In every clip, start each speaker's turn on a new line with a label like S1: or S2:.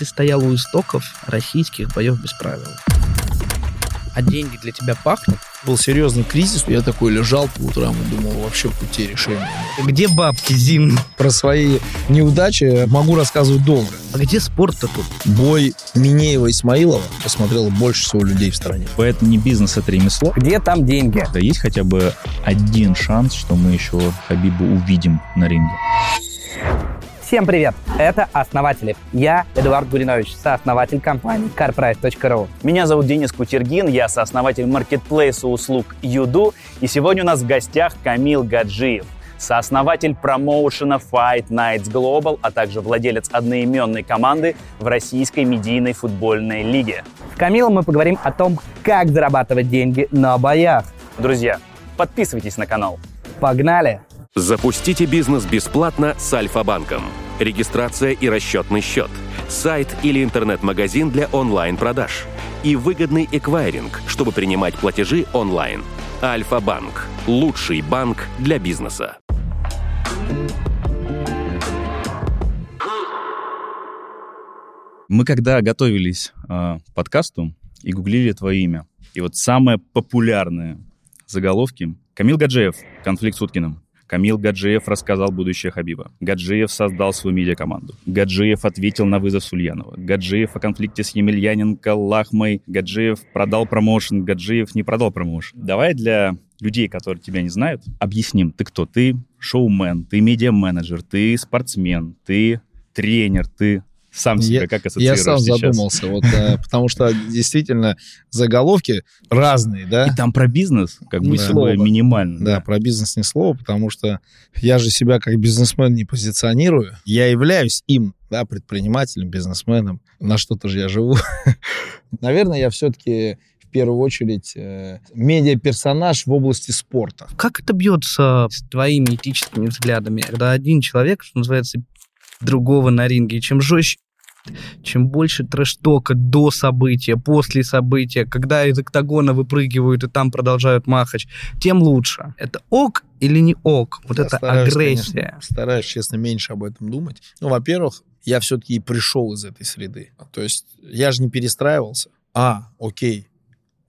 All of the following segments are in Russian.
S1: Ты стоял у истоков российских боев без правил. А деньги для тебя пахнут?
S2: Был серьезный кризис, я такой лежал по утрам и думал, вообще пути решения.
S1: Где бабки, Зим?
S2: Про свои неудачи могу рассказывать долго.
S1: А где спорт-то тут?
S2: Бой Минеева и Исмаилова посмотрело больше всего людей в стране.
S3: Поэтому не бизнес, это ремесло.
S1: Где там деньги?
S3: Да есть хотя бы один шанс, что мы еще Хабиба увидим на ринге.
S1: Всем привет! Это «Основатели». Я Эдуард Гуринович, сооснователь компании CarPrice.ru.
S4: Меня зовут Денис Кутергин, я сооснователь маркетплейса услуг Юду, и сегодня у нас в гостях Камил Гаджиев, сооснователь промоушена Fight Nights Global, а также владелец одноименной команды в российской медийной футбольной лиге.
S1: С Камилом мы поговорим о том, как зарабатывать деньги на боях.
S4: Друзья, подписывайтесь на канал.
S1: Погнали!
S5: Запустите бизнес бесплатно с Альфа-банком. Регистрация и расчетный счет. Сайт или интернет-магазин для онлайн-продаж. И выгодный эквайринг, чтобы принимать платежи онлайн. Альфа-банк. Лучший банк для бизнеса.
S3: Мы когда готовились э, подкасту и гуглили твое имя, и вот самые популярные заголовки. Камил Гаджиев, конфликт с Уткиным. Камил Гаджиев рассказал будущее Хабиба. Гаджиев создал свою медиакоманду. Гаджиев ответил на вызов Сульянова. Гаджиев о конфликте с Емельяненко, Лахмой. Гаджиев продал промоушен. Гаджиев не продал промоушен. Давай для людей, которые тебя не знают, объясним, ты кто? Ты шоумен, ты медиа-менеджер, ты спортсмен, ты тренер, ты сам себя
S2: я,
S3: как ассоциируешь
S2: Я сам
S3: сейчас?
S2: задумался, вот, э, потому что действительно заголовки разные, да?
S3: И там про бизнес как бы
S2: слова.
S3: минимально.
S2: Да, про бизнес ни слова, потому что я же себя как бизнесмен не позиционирую. Я являюсь им, да, предпринимателем, бизнесменом. На что-то же я живу. Наверное, я все-таки в первую очередь э, медиаперсонаж в области спорта.
S1: Как это бьется с твоими этическими взглядами, когда один человек, что называется, другого на ринге. И чем жестче, чем больше трэш-тока до события, после события, когда из октагона выпрыгивают и там продолжают махач, тем лучше. Это ок или не ок? Вот
S2: Я
S1: это
S2: стараюсь,
S1: агрессия.
S2: конечно, стараюсь, честно, меньше об этом думать. Ну, во-первых, я все-таки и пришел из этой среды. То есть я же не перестраивался. А, окей,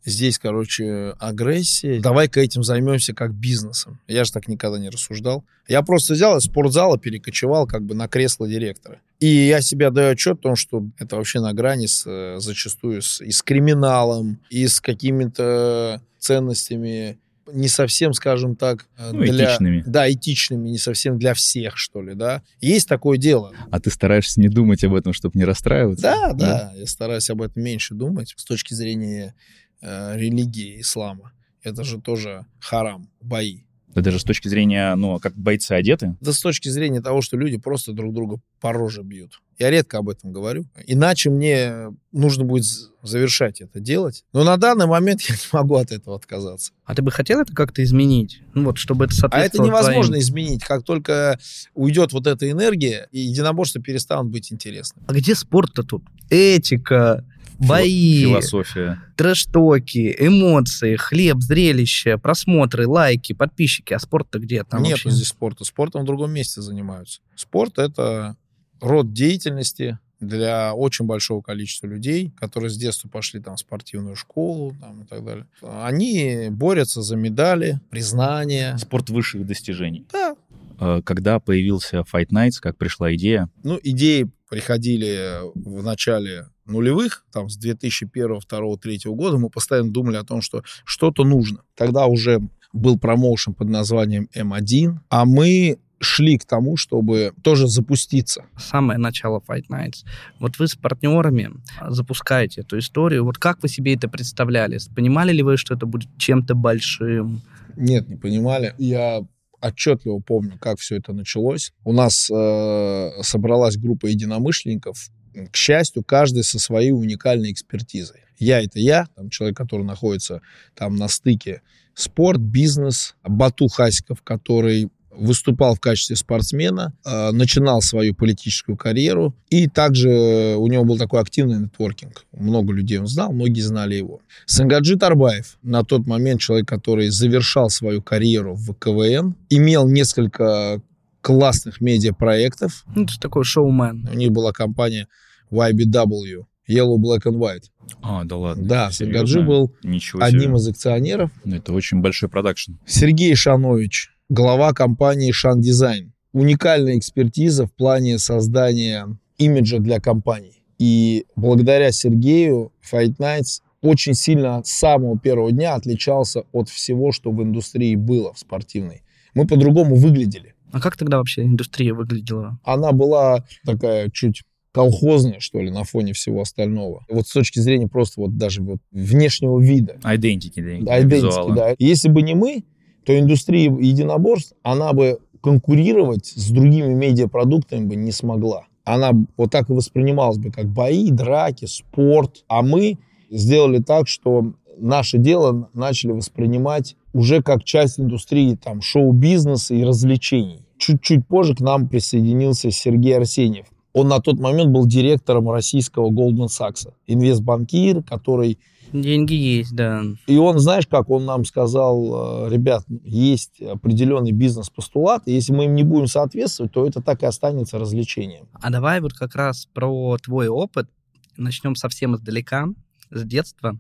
S2: здесь, короче, агрессия. Давай-ка этим займемся как бизнесом. Я же так никогда не рассуждал. Я просто взял из спортзала, перекочевал как бы на кресло директора. И я себя даю отчет о том, что это вообще на грани с, э, зачастую с, и с криминалом, и с какими-то ценностями не совсем, скажем так, э,
S3: Ну,
S2: для...
S3: этичными.
S2: Да, этичными, не совсем для всех, что ли, да. Есть такое дело.
S3: А ты стараешься не думать об этом, чтобы не расстраиваться?
S2: Да, да, я стараюсь об этом меньше думать с точки зрения э, религии ислама. Это же тоже харам, бои.
S3: Да даже с точки зрения, ну, как бойцы одеты.
S2: Да с точки зрения того, что люди просто друг друга по роже бьют. Я редко об этом говорю. Иначе мне нужно будет завершать это делать. Но на данный момент я не могу от этого отказаться.
S1: А ты бы хотел это как-то изменить? Ну вот, чтобы это
S2: А это
S1: соответствовало
S2: невозможно
S1: твоим-
S2: изменить. Как только уйдет вот эта энергия, и единоборства перестанут быть интересными.
S1: А где спорт-то тут? Этика, бои,
S3: Философия.
S1: трэш-токи, эмоции, хлеб, зрелище, просмотры, лайки, подписчики. А спорт-то где? Там
S2: Нет
S1: вообще-
S2: здесь спорта. Спортом в другом месте занимаются. Спорт — это род деятельности для очень большого количества людей, которые с детства пошли там в спортивную школу там, и так далее. Они борются за медали, признание.
S3: Спорт высших достижений.
S2: Да.
S3: Э, Когда появился Fight Nights, как пришла идея?
S2: Ну, идеи приходили в начале нулевых, там, с 2001, 2, 3 года, мы постоянно думали о том, что что-то нужно. Тогда уже был промоушен под названием М1, а мы шли к тому, чтобы тоже запуститься.
S1: самое начало Fight Nights. Вот вы с партнерами запускаете эту историю. Вот как вы себе это представляли? Понимали ли вы, что это будет чем-то большим?
S2: Нет, не понимали. Я отчетливо помню, как все это началось. У нас э, собралась группа единомышленников. К счастью, каждый со своей уникальной экспертизой. Я — это я, там человек, который находится там на стыке спорт, бизнес. Бату Хасиков, который выступал в качестве спортсмена, э, начинал свою политическую карьеру, и также у него был такой активный нетворкинг. Много людей он знал, многие знали его. Сангаджи Тарбаев, на тот момент человек, который завершал свою карьеру в КВН, имел несколько классных медиапроектов.
S1: Ну, это такой шоумен.
S2: У них была компания YBW, Yellow, Black and White.
S3: А, да ладно.
S2: Да? Саргаджи был
S3: Ничего себе.
S2: одним из акционеров.
S3: Ну, Это очень большой продакшн.
S2: Сергей Шанович, глава компании Шан Дизайн. Уникальная экспертиза в плане создания имиджа для компаний. И благодаря Сергею Fight Nights очень сильно с самого первого дня отличался от всего, что в индустрии было в спортивной. Мы по-другому выглядели.
S1: А как тогда вообще индустрия выглядела?
S2: Она была такая чуть колхозная, что ли, на фоне всего остального. Вот с точки зрения просто вот даже вот внешнего вида.
S3: Identity, да,
S2: Identity,
S3: визуала.
S2: да. Если бы не мы, то индустрия единоборств, она бы конкурировать с другими медиапродуктами бы не смогла. Она вот так и воспринималась бы, как бои, драки, спорт. А мы сделали так, что наше дело начали воспринимать уже как часть индустрии там, шоу-бизнеса и развлечений. Чуть-чуть позже к нам присоединился Сергей Арсеньев. Он на тот момент был директором российского Goldman Sachs. Инвестбанкир, который
S1: Деньги есть, да.
S2: и он, знаешь, как он нам сказал, э, ребят, есть определенный бизнес-постулат, и если мы им не будем соответствовать, то это так и останется развлечением.
S1: А давай вот как раз про твой опыт. Начнем совсем издалека, с детства.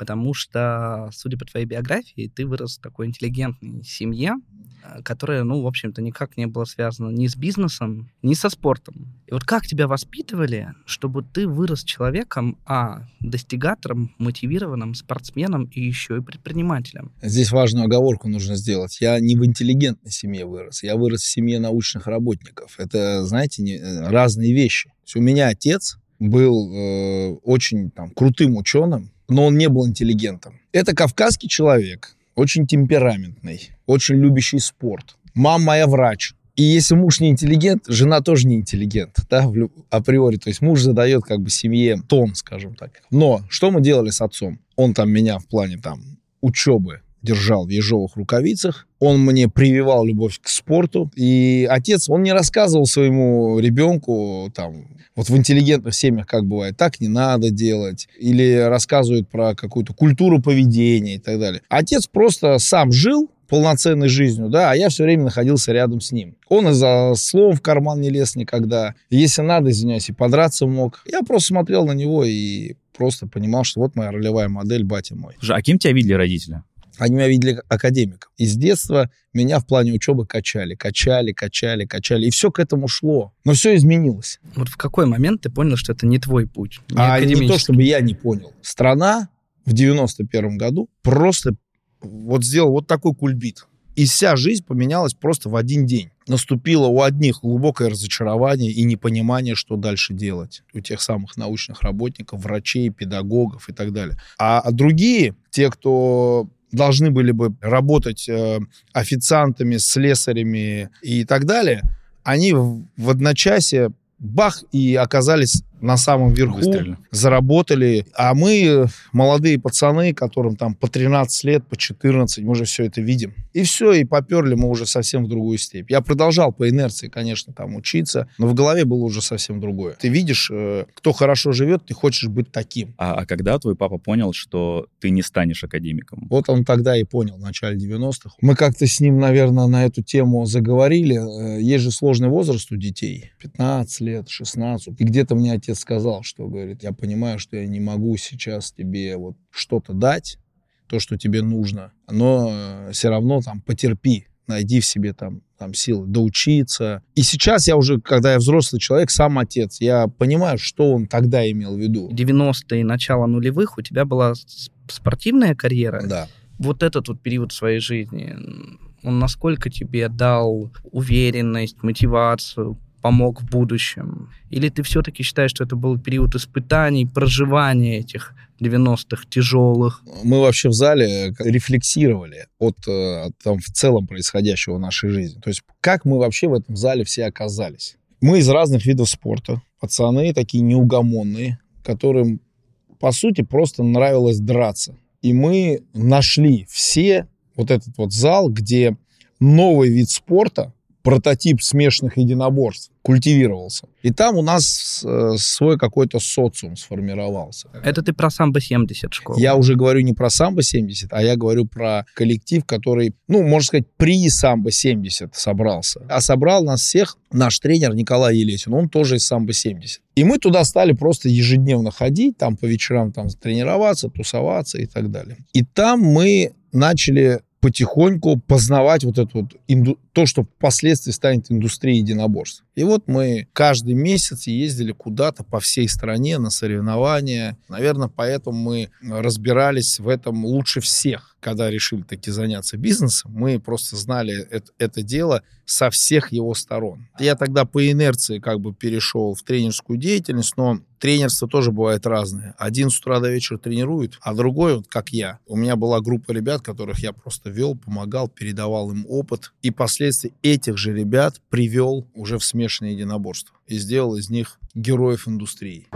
S1: Потому что, судя по твоей биографии, ты вырос в такой интеллигентной семье, э, которая, ну, в общем-то, никак не была связана ни с бизнесом, ни со спортом. И вот как тебя воспитывали, чтобы ты вырос человеком, а, достигатором, мотивированным спортсменом и еще и предпринимателем?
S2: Здесь важную оговорку нужно сделать. Я не в интеллигентной семье вырос, я вырос в семье научных работников. Это, знаете, не- э, разные вещи. У меня отец был э, очень там, крутым ученым, но он не был интеллигентом. Это кавказский человек, очень темпераментный, очень любящий спорт. Мама моя врач. И если муж не интеллигент, жена тоже не интеллигент, да, в лю- априори. То есть муж задает как бы семье тон, скажем так. Но что мы делали с отцом? Он там меня в плане там учебы держал в ежовых рукавицах. Он мне прививал любовь к спорту. И отец, он не рассказывал своему ребенку, там, вот в интеллигентных семьях, как бывает, так не надо делать. Или рассказывают про какую-то культуру поведения и так далее. Отец просто сам жил полноценной жизнью, да, а я все время находился рядом с ним. Он и за словом в карман не лез никогда. Если надо, извиняюсь, и подраться мог. Я просто смотрел на него и просто понимал, что вот моя ролевая модель, батя мой.
S3: Слушай, а кем тебя видели родители?
S2: Они меня видели академиком. И с детства меня в плане учебы качали, качали, качали, качали. И все к этому шло. Но все изменилось.
S1: Вот в какой момент ты понял, что это не твой путь? Не
S2: а не то, чтобы я не понял. Страна в 91 году просто вот сделал вот такой кульбит. И вся жизнь поменялась просто в один день. Наступило у одних глубокое разочарование и непонимание, что дальше делать. У тех самых научных работников, врачей, педагогов и так далее. А, а другие, те, кто должны были бы работать э, официантами, слесарями и так далее, они в, в одночасье бах и оказались на самом верху,
S3: Выстрелили.
S2: заработали. А мы, молодые пацаны, которым там по 13 лет, по 14, мы уже все это видим. И все, и поперли мы уже совсем в другую степь. Я продолжал по инерции, конечно, там учиться, но в голове было уже совсем другое. Ты видишь, э, кто хорошо живет, ты хочешь быть таким.
S3: А, а когда твой папа понял, что ты не станешь академиком?
S2: Вот он тогда и понял, в начале 90-х. Мы как-то с ним, наверное, на эту тему заговорили. Э, Есть же сложный возраст у детей. 15 лет, 16. И где-то мне отец сказал, что, говорит, я понимаю, что я не могу сейчас тебе вот что-то дать, то, что тебе нужно, но все равно там потерпи, найди в себе там, там силы доучиться. И сейчас я уже, когда я взрослый человек, сам отец, я понимаю, что он тогда имел в виду.
S1: 90-е, начало нулевых у тебя была спортивная карьера.
S2: Да.
S1: Вот этот вот период своей жизни, он насколько тебе дал уверенность, мотивацию, помог в будущем? Или ты все-таки считаешь, что это был период испытаний, проживания этих 90-х тяжелых?
S2: мы вообще в зале рефлексировали от, э, от, там, в целом происходящего в нашей жизни. То есть как мы вообще в этом зале все оказались. Мы из разных видов спорта. Пацаны такие неугомонные, которым, по сути, просто нравилось драться. И мы нашли все вот этот вот зал, где новый вид спорта прототип смешанных единоборств культивировался. И там у нас э, свой какой-то социум сформировался.
S1: Это ты про самбо-70 школу.
S2: Я уже говорю не про самбо-70, а я говорю про коллектив, который, ну, можно сказать, при самбо-70 собрался. А собрал нас всех наш тренер Николай Елесин, он тоже из самбо-70. И мы туда стали просто ежедневно ходить, там по вечерам там тренироваться, тусоваться и так далее. И там мы начали потихоньку познавать вот это вот инду... то, что впоследствии станет индустрией единоборств. И вот мы каждый месяц ездили куда-то по всей стране на соревнования. Наверное, поэтому мы разбирались в этом лучше всех, когда решили таки заняться бизнесом. Мы просто знали это, это дело со всех его сторон. Я тогда по инерции как бы перешел в тренерскую деятельность, но тренерство тоже бывает разное. Один с утра до вечера тренирует, а другой, вот как я. У меня была группа ребят, которых я просто вел, помогал, передавал им опыт. И последствия этих же ребят привел уже в смешанное единоборство. И сделал из них героев индустрии.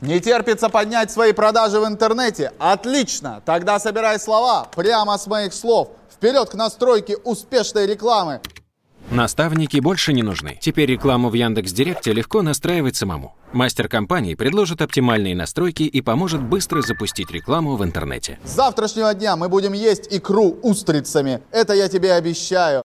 S6: Не терпится поднять свои продажи в интернете? Отлично! Тогда собирай слова прямо с моих слов. Вперед к настройке успешной рекламы.
S7: Наставники больше не нужны. Теперь рекламу в Яндекс.Директе легко настраивать самому. Мастер компании предложит оптимальные настройки и поможет быстро запустить рекламу в интернете.
S6: С завтрашнего дня мы будем есть икру устрицами. Это я тебе обещаю.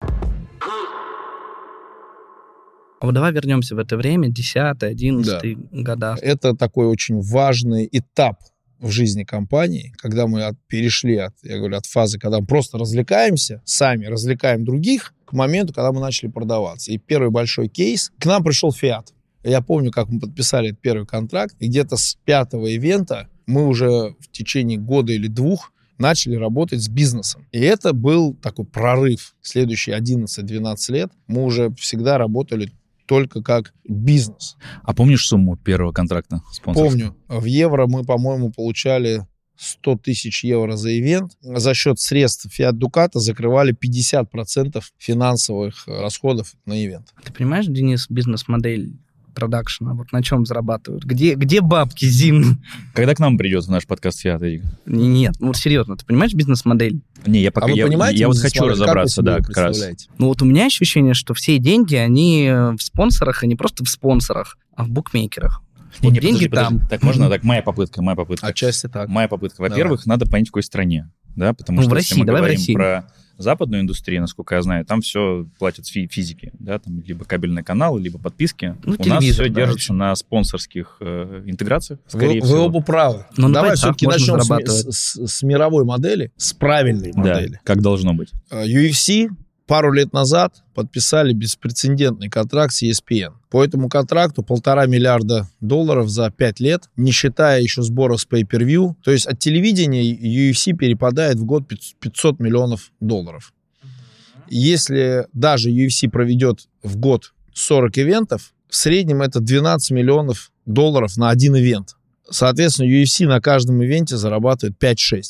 S1: А вот давай вернемся в это время, 10 11 года.
S2: Это такой очень важный этап в жизни компании, когда мы от, перешли от, я говорю, от фазы, когда мы просто развлекаемся, сами развлекаем других, к моменту, когда мы начали продаваться. И первый большой кейс, к нам пришел Fiat. Я помню, как мы подписали этот первый контракт, и где-то с пятого ивента мы уже в течение года или двух начали работать с бизнесом. И это был такой прорыв. Следующие 11-12 лет мы уже всегда работали только как бизнес.
S3: А помнишь сумму первого контракта спонсорского?
S2: Помню. В евро мы, по-моему, получали 100 тысяч евро за ивент. За счет средств Fiat Ducato закрывали 50% финансовых расходов на ивент.
S1: Ты понимаешь, Денис, бизнес-модель продакшена, вот на чем зарабатывают? Где, где бабки, Зим?
S3: Когда к нам придет в наш подкаст Эрик?
S1: Нет, ну вот серьезно, ты понимаешь бизнес-модель?
S3: Не, я пока
S2: а вы
S3: я,
S2: понимаете,
S3: я вот хочу разобраться, да, как раз.
S1: Ну вот у меня ощущение, что все деньги, они в спонсорах, и не просто в спонсорах, а в букмекерах.
S3: Не,
S1: Вот
S3: не,
S1: деньги
S3: подожди, подожди.
S1: там.
S3: Так можно, так моя попытка, моя попытка.
S2: Отчасти так.
S3: Моя попытка. Во-первых, надо понять, в какой стране, да, потому
S1: Ну,
S3: что
S1: в
S3: если
S1: России,
S3: мы
S1: давай в
S3: говорим
S1: России.
S3: про западную индустрию, насколько я знаю, там все платят фи- физики, да, там либо кабельные каналы, либо подписки.
S1: Ну,
S3: У нас все
S1: да,
S3: держится на спонсорских э, интеграциях,
S2: Вы,
S3: скорее
S2: вы
S3: всего.
S2: оба правы.
S1: На
S2: Давай
S1: бойцах
S2: все-таки начнем с, с- с мировой модели, с правильной
S3: Да,
S2: модели.
S3: как должно быть.
S2: Э, UFC пару лет назад подписали беспрецедентный контракт с ESPN. По этому контракту полтора миллиарда долларов за пять лет, не считая еще сборов с pay-per-view. То есть от телевидения UFC перепадает в год 500 миллионов долларов. Если даже UFC проведет в год 40 ивентов, в среднем это 12 миллионов долларов на один ивент. Соответственно, UFC на каждом ивенте зарабатывает 5-6.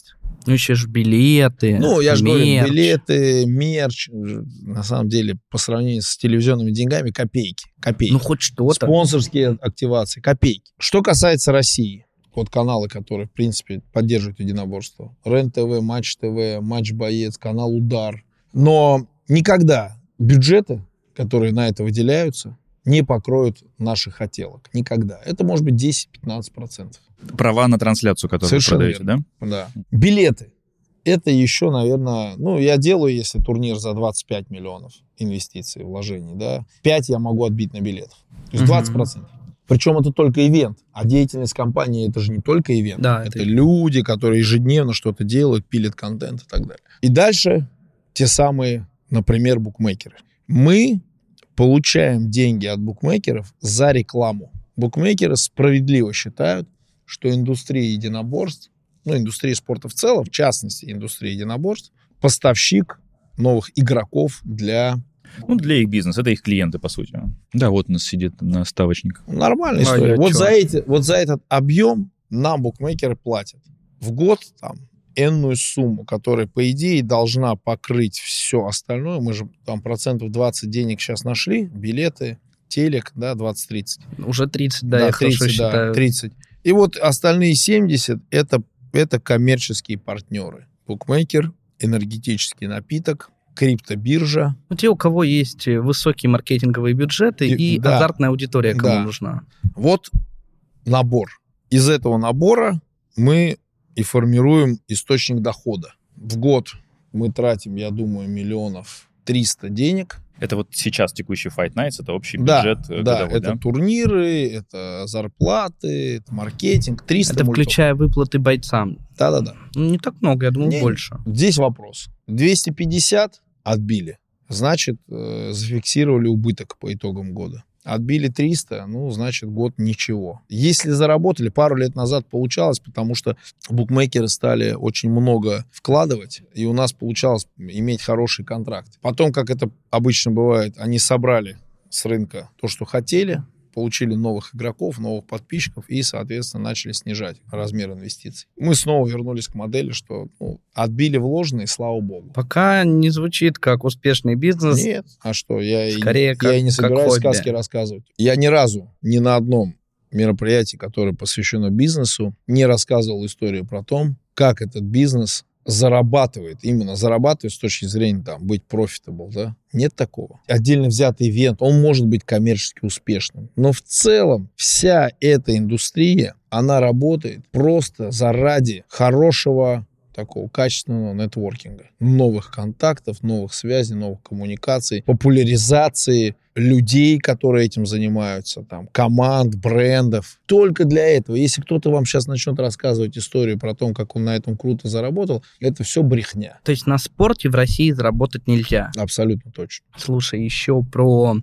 S1: Ну еще же билеты,
S2: Ну, я же говорю,
S1: мерч.
S2: билеты, мерч, на самом деле, по сравнению с телевизионными деньгами, копейки. Копейки.
S1: Ну хоть что-то.
S2: Спонсорские активации, копейки. Что касается России, вот каналы, которые, в принципе, поддерживают единоборство. РЕН-ТВ, Матч ТВ, Матч Боец, канал Удар. Но никогда бюджеты, которые на это выделяются, не покроют наших хотелок. Никогда. Это может быть 10-15%.
S3: Права на трансляцию, которую
S2: Совершенно
S3: вы продаете, да?
S2: Да. Билеты. Это еще, наверное, ну, я делаю, если турнир за 25 миллионов инвестиций, вложений, да, 5 я могу отбить на билетах. То есть
S1: Мгм.
S2: 20%. Причем это только ивент. А деятельность компании это же не только ивент.
S1: Да,
S2: это
S1: это-
S2: люди, которые ежедневно что-то делают, пилят контент и так далее. И дальше те самые, например, букмекеры. Мы получаем деньги от букмекеров за рекламу. Букмекеры справедливо считают, что индустрия единоборств, ну, индустрия спорта в целом, в частности, индустрия единоборств, поставщик новых игроков для...
S3: Ну, для их бизнеса, это их клиенты, по сути. Да, вот у нас сидит на ставочник.
S2: Нормальная
S1: А
S2: история.
S1: я
S2: Вот за, эти, вот за этот объем нам букмекеры платят. В год там энную сумму, которая, по идее, должна покрыть все остальное. Мы же там процентов 20 денег сейчас нашли, билеты, телек, да, 20-30.
S1: Уже 30,
S2: Да,
S1: да, я хорошо
S2: 30, да,
S1: считаю.
S2: 30. И вот остальные 70 это, это коммерческие партнеры. Букмекер, энергетический напиток, криптобиржа.
S1: Ну, те, у кого есть высокие маркетинговые бюджеты и,
S2: И- да.
S1: азартная аудитория, кому
S2: Да.
S1: нужна.
S2: Вот набор. Из этого набора мы и формируем источник дохода. В год мы тратим, я думаю, миллионов 300 денег.
S3: Это вот сейчас текущий Fight Nights, это общий
S2: Да,
S3: бюджет э,
S2: да,
S3: годовой,
S2: это
S3: да?
S2: турниры, это зарплаты, это маркетинг, 300
S1: Это
S2: мультов.
S1: включая выплаты бойцам.
S2: Да-да-да.
S1: Ну, не так много, я думаю,
S2: Не-
S1: больше.
S2: Здесь вопрос. 250 отбили. Значит, э, зафиксировали убыток по итогам года. Отбили 300, ну, значит, год ничего. Если заработали, пару лет назад получалось, потому что букмекеры стали очень много вкладывать, и у нас получалось иметь хороший контракт. Потом, как это обычно бывает, они собрали с рынка то, что хотели, получили новых игроков, новых подписчиков и, соответственно, начали снижать размер инвестиций. Мы снова вернулись к модели, что ну, отбили вложенные, слава богу.
S1: Пока не звучит как успешный бизнес.
S2: Нет. А что, я, и-
S1: Скорее,
S2: я
S1: как-
S2: и не собираюсь сказки рассказывать. Я ни разу, ни на одном мероприятии, которое посвящено бизнесу, не рассказывал историю про то, как этот бизнес зарабатывает, именно зарабатывает с точки зрения там, быть profitable, да? Нет такого. Отдельно взятый ивент, он может быть коммерчески успешным. Но в целом вся эта индустрия, она работает просто заради хорошего такого качественного нетворкинга, новых контактов, новых связей, новых коммуникаций, популяризации людей, которые этим занимаются, там, команд, брендов. Только для этого. Если кто-то вам сейчас начнет рассказывать историю про то, как он на этом круто заработал, это все брехня.
S1: То есть на спорте в России заработать нельзя.
S2: Абсолютно точно.
S1: Слушай, еще про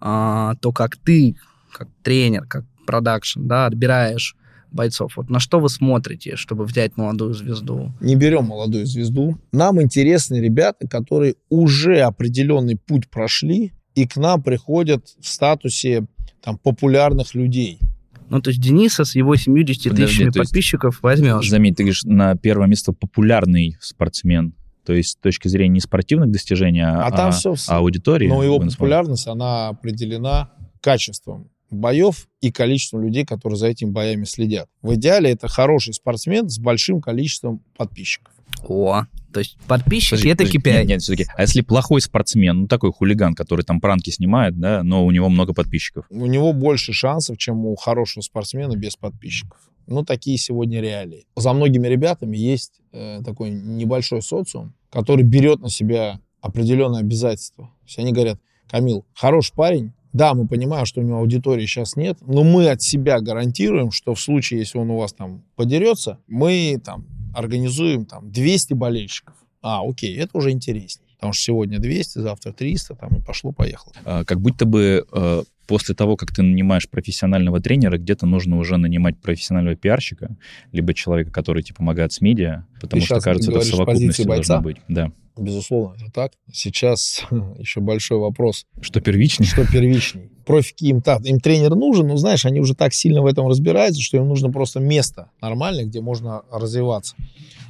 S1: а, то, как ты, как тренер, как продакшн, да, отбираешь бойцов. Вот на что вы смотрите, чтобы взять молодую звезду?
S2: Не берем молодую звезду. Нам интересны ребята, которые уже определенный путь прошли и к нам приходят в статусе там, популярных людей.
S1: Ну, то есть Дениса с его 70
S3: Подожди,
S1: тысячами подписчиков возьмешь.
S3: Заметь, ты говоришь, на первое место популярный спортсмен. То есть с точки зрения не спортивных достижений, а,
S2: А там
S3: а-
S2: всё-
S3: а аудитории.
S2: Но его
S3: вы смотрите.
S2: популярность, она определена качеством боев и количеством людей, которые за этими боями следят. В идеале это хороший спортсмен с большим количеством подписчиков.
S1: О, то есть подписчики
S3: Подожди,
S1: это
S3: подожди,
S1: KPI.
S3: Нет, нет, все-таки. А если плохой спортсмен, ну такой хулиган, который там пранки снимает, да, но у него много подписчиков.
S2: У него больше шансов, чем у хорошего спортсмена без подписчиков. Ну, такие сегодня реалии. За многими ребятами есть э, такой небольшой социум, который берет на себя определенные обязательства. То есть они говорят, Камил, хороший парень, да, мы понимаем, что у него аудитории сейчас нет, но мы от себя гарантируем, что в случае, если он у вас там подерется, мы там организуем там 200 болельщиков. А, окей, это уже интересней. Потому что сегодня 200, завтра 300, там и пошло-поехало.
S3: А, Как будто бы э, после того, как ты нанимаешь профессионального тренера, где-то нужно уже нанимать профессионального пиарщика, либо человека, который тебе помогает с медиа, потому
S2: Ты
S3: что, кажется, это в
S2: говоришь с
S3: совокупности
S2: позиции бойца?
S3: должно быть. Да.
S2: Безусловно, это так. Сейчас еще большой вопрос,
S3: Что первичнее?
S2: что первичней. Профики им так, им тренер нужен, но знаешь, они уже так сильно в этом разбираются, что им нужно просто место нормальное, где можно развиваться.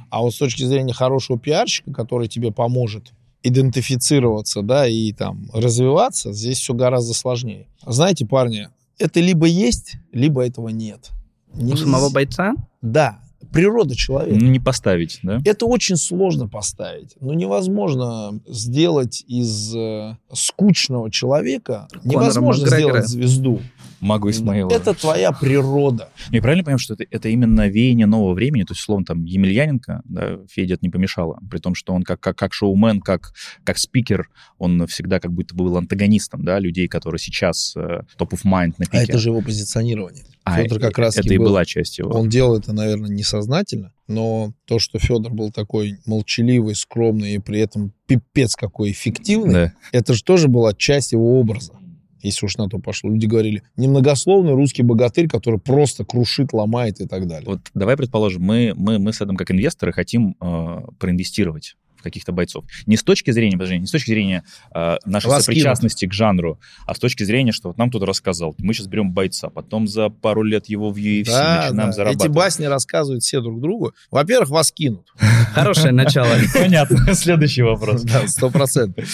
S2: А вот с точки зрения хорошего пиарщика, который тебе поможет идентифицироваться, да, и там развиваться, здесь все гораздо сложнее. Знаете, парни, это либо есть, либо этого нет.
S1: У
S2: Нельзя-
S1: самого бойца?
S2: Да, природа человека.
S3: Ну, не поставить, да?
S2: Это очень сложно поставить. Но невозможно сделать из э, скучного человека, невозможно
S1: Макгрегора.
S2: сделать звезду.
S3: Магу Исмаилова.
S2: Это твоя природа.
S3: Я правильно понимаю, что это, это именно веяние нового времени? То есть, условно, там, Емельяненко, да, Федя это не помешало, при том, что он как, как, как шоумен, как, как спикер, он всегда как будто был антагонистом, да, людей, которые сейчас э, top of mind на пике.
S2: А это же его позиционирование.
S3: А,
S2: Федор как раз
S3: это и была часть его.
S2: Он делал это, наверное, несознательно, но то, что Федор был такой молчаливый, скромный и при этом пипец какой эффективный,
S3: Да.
S2: это же тоже была часть его образа. Если уж на то пошло. Люди говорили, немногословный русский богатырь, который просто крушит, ломает и так далее.
S3: Вот давай предположим, мы, мы, мы с Эдом как инвесторы хотим э, проинвестировать в каких-то бойцов. Не с точки зрения, подожди, не с точки зрения э, нашей
S2: Вас
S3: сопричастности к жанру, а с точки зрения, что вот нам кто-то рассказал, мы сейчас берем бойца, потом за пару лет его в UFC
S2: Да,
S3: начинаем
S2: да.
S3: зарабатывать.
S2: Эти басни рассказывают все друг другу. Во-первых, вас кинут.
S1: Хорошее начало.
S3: Понятно. Следующий вопрос.
S2: Да, сто процентов.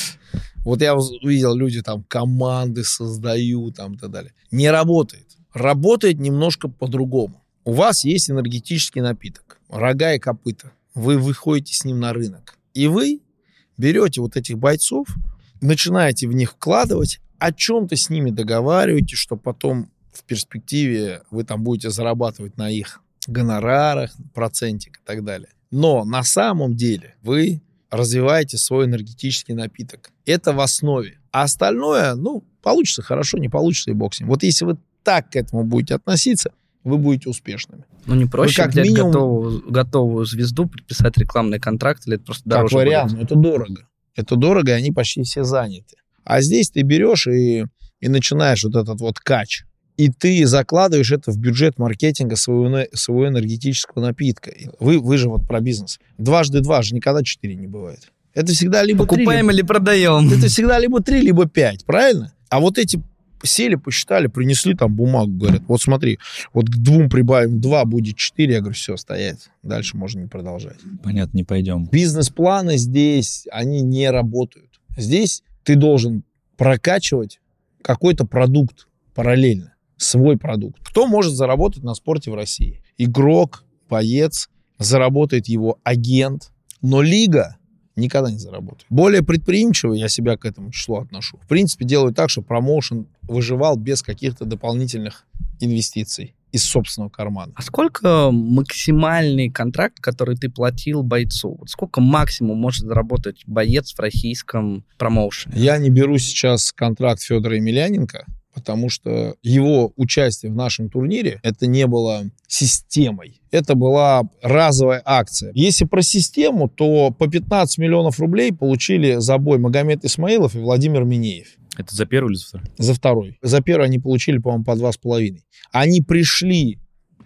S2: Вот я увидел, люди там команды создают, там и так далее. Не работает. Работает немножко по-другому. У вас есть энергетический напиток, рога и копыта. Вы выходите с ним на рынок. И вы берете вот этих бойцов, начинаете в них вкладывать, о чем-то с ними договариваете, что потом в перспективе вы там будете зарабатывать на их гонорарах, процентик и так далее. Но на самом деле вы развиваете свой энергетический напиток. Это в основе. А остальное, ну, получится хорошо, не получится и ним. Вот если вы так к этому будете относиться, вы будете успешными.
S1: Ну, не проще
S2: как
S1: взять
S2: минимум-
S1: готовую, готовую звезду, подписать рекламный контракт, или это просто
S2: Как
S1: дороже
S2: вариант,
S1: будет?
S2: это дорого. Это дорого, и они почти все заняты. А здесь ты берешь и, и начинаешь вот этот вот кач. И ты закладываешь это в бюджет маркетинга своего, своего энергетического напитка. Вы, вы же вот про бизнес. Дважды два же никогда четыре не бывает. Это всегда либо три,
S1: Покупаем
S2: либо-
S1: или продаем?
S2: это всегда либо три, либо пять, правильно? А вот эти сели, посчитали, принесли там бумагу, говорят, вот смотри, вот к двум прибавим два, будет четыре. Я говорю, все, стоять. Дальше можно не продолжать.
S3: Понятно, не пойдем.
S2: Бизнес-планы здесь, они не работают. Здесь ты должен прокачивать какой-то продукт параллельно, свой продукт. Кто может заработать на спорте в России? Игрок, боец, заработает его агент, но лига никогда не заработает. Более предприимчивый, я себя к этому числу отношу, в принципе, делают так, чтобы промоушен выживал без каких-то дополнительных инвестиций из собственного кармана.
S1: А сколько максимальный контракт, который ты платил бойцу? Вот сколько максимум может заработать боец в российском промоушене?
S2: Я не беру сейчас контракт Федора Емельяненко, потому что его участие в нашем турнире это не было системой. Это была разовая акция. Если про систему, то по 15 миллионов рублей получили за бой Магомед Исмаилов и Владимир Минеев.
S3: Это за первый или за второй?
S2: За второй. За первый они получили, по-моему, по два с половиной. Они пришли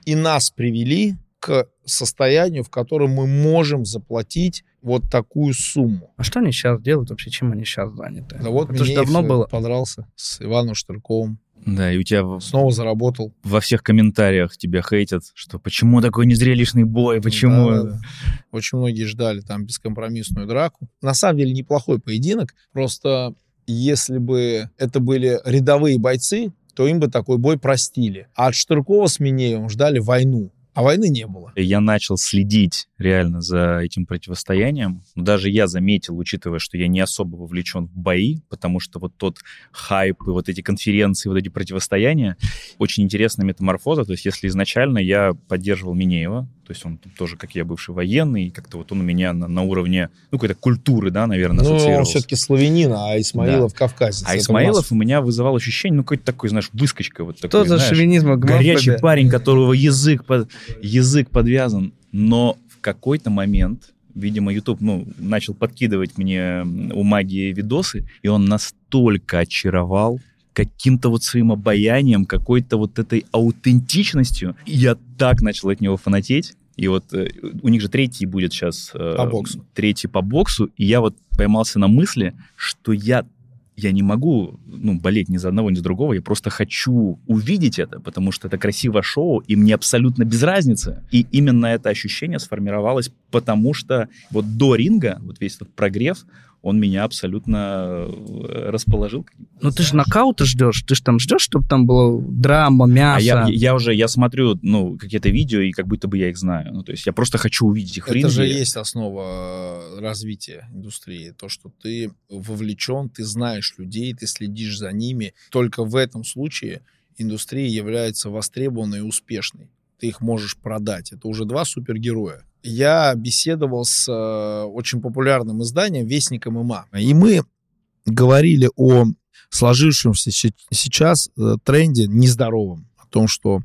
S2: и нас привели к состоянию, в котором мы можем заплатить вот такую сумму.
S1: А что они сейчас делают вообще? Чем они сейчас заняты?
S2: Да вот
S1: Это же
S2: Минеев
S1: давно было.
S2: подрался с Иваном Штырковым.
S3: Да, и у тебя
S2: Снова заработал.
S3: во всех комментариях тебя хейтят, что почему такой незрелищный бой, почему...
S2: Да, да, да. Очень многие ждали там бескомпромиссную драку. На самом деле неплохой поединок. Просто если бы это были рядовые бойцы, то им бы такой бой простили. А от Штыркова с Минеевым ждали войну. А войны не было.
S3: Я начал следить реально за этим противостоянием. Но даже я заметил, учитывая, что я не особо вовлечен в бои, потому что вот тот хайп и вот эти конференции, вот эти противостояния, очень интересная метаморфоза. То есть если изначально я поддерживал Минеева, то есть он тоже, как я, бывший военный, и как-то вот он у меня на, на уровне, ну, какой-то культуры, да, наверное,
S2: Ну, он все-таки славянин, а Исмаилов кавказец.
S3: А Исмаилов у меня вызывал ощущение, ну, какой-то такой, знаешь, выскочка вот
S1: Что
S3: такой,
S1: за
S3: знаешь,
S1: шовинизм?
S3: горячий парень, которого язык, под- язык подвязан. Но в какой-то момент, видимо, YouTube ну, начал подкидывать мне у магии видосы, и он настолько очаровал каким-то вот своим обаянием, какой-то вот этой аутентичностью. И я так начал от него фанатеть. И вот э, у них же третий будет сейчас... э,
S2: По боксу.
S3: Третий по боксу. И я вот поймался на мысли, что я я не могу ну, болеть ни за одного, ни за другого. Я просто хочу увидеть это, потому что это красивое шоу, и мне абсолютно без разницы. И именно это ощущение сформировалось, потому что вот до ринга, вот весь этот прогрев, он меня абсолютно э, расположил.
S1: Ну ты же нокаута ждешь, ты же там ждешь, чтобы там была драма, мясо.
S3: А я, я уже, я смотрю, ну, какие-то видео, и как будто бы я их знаю. Ну, то есть я просто хочу увидеть их в
S2: Это
S3: ринге.
S2: же есть основа э, развития индустрии. То, что ты вовлечен, ты знаешь людей, ты следишь за ними. Только в этом случае индустрия является востребованной и успешной. Ты их можешь продать. Это уже два супергероя. Я беседовал с э, очень популярным изданием «Вестником ММА». И мы говорили о сложившемся се- сейчас э, тренде нездоровом. О том, что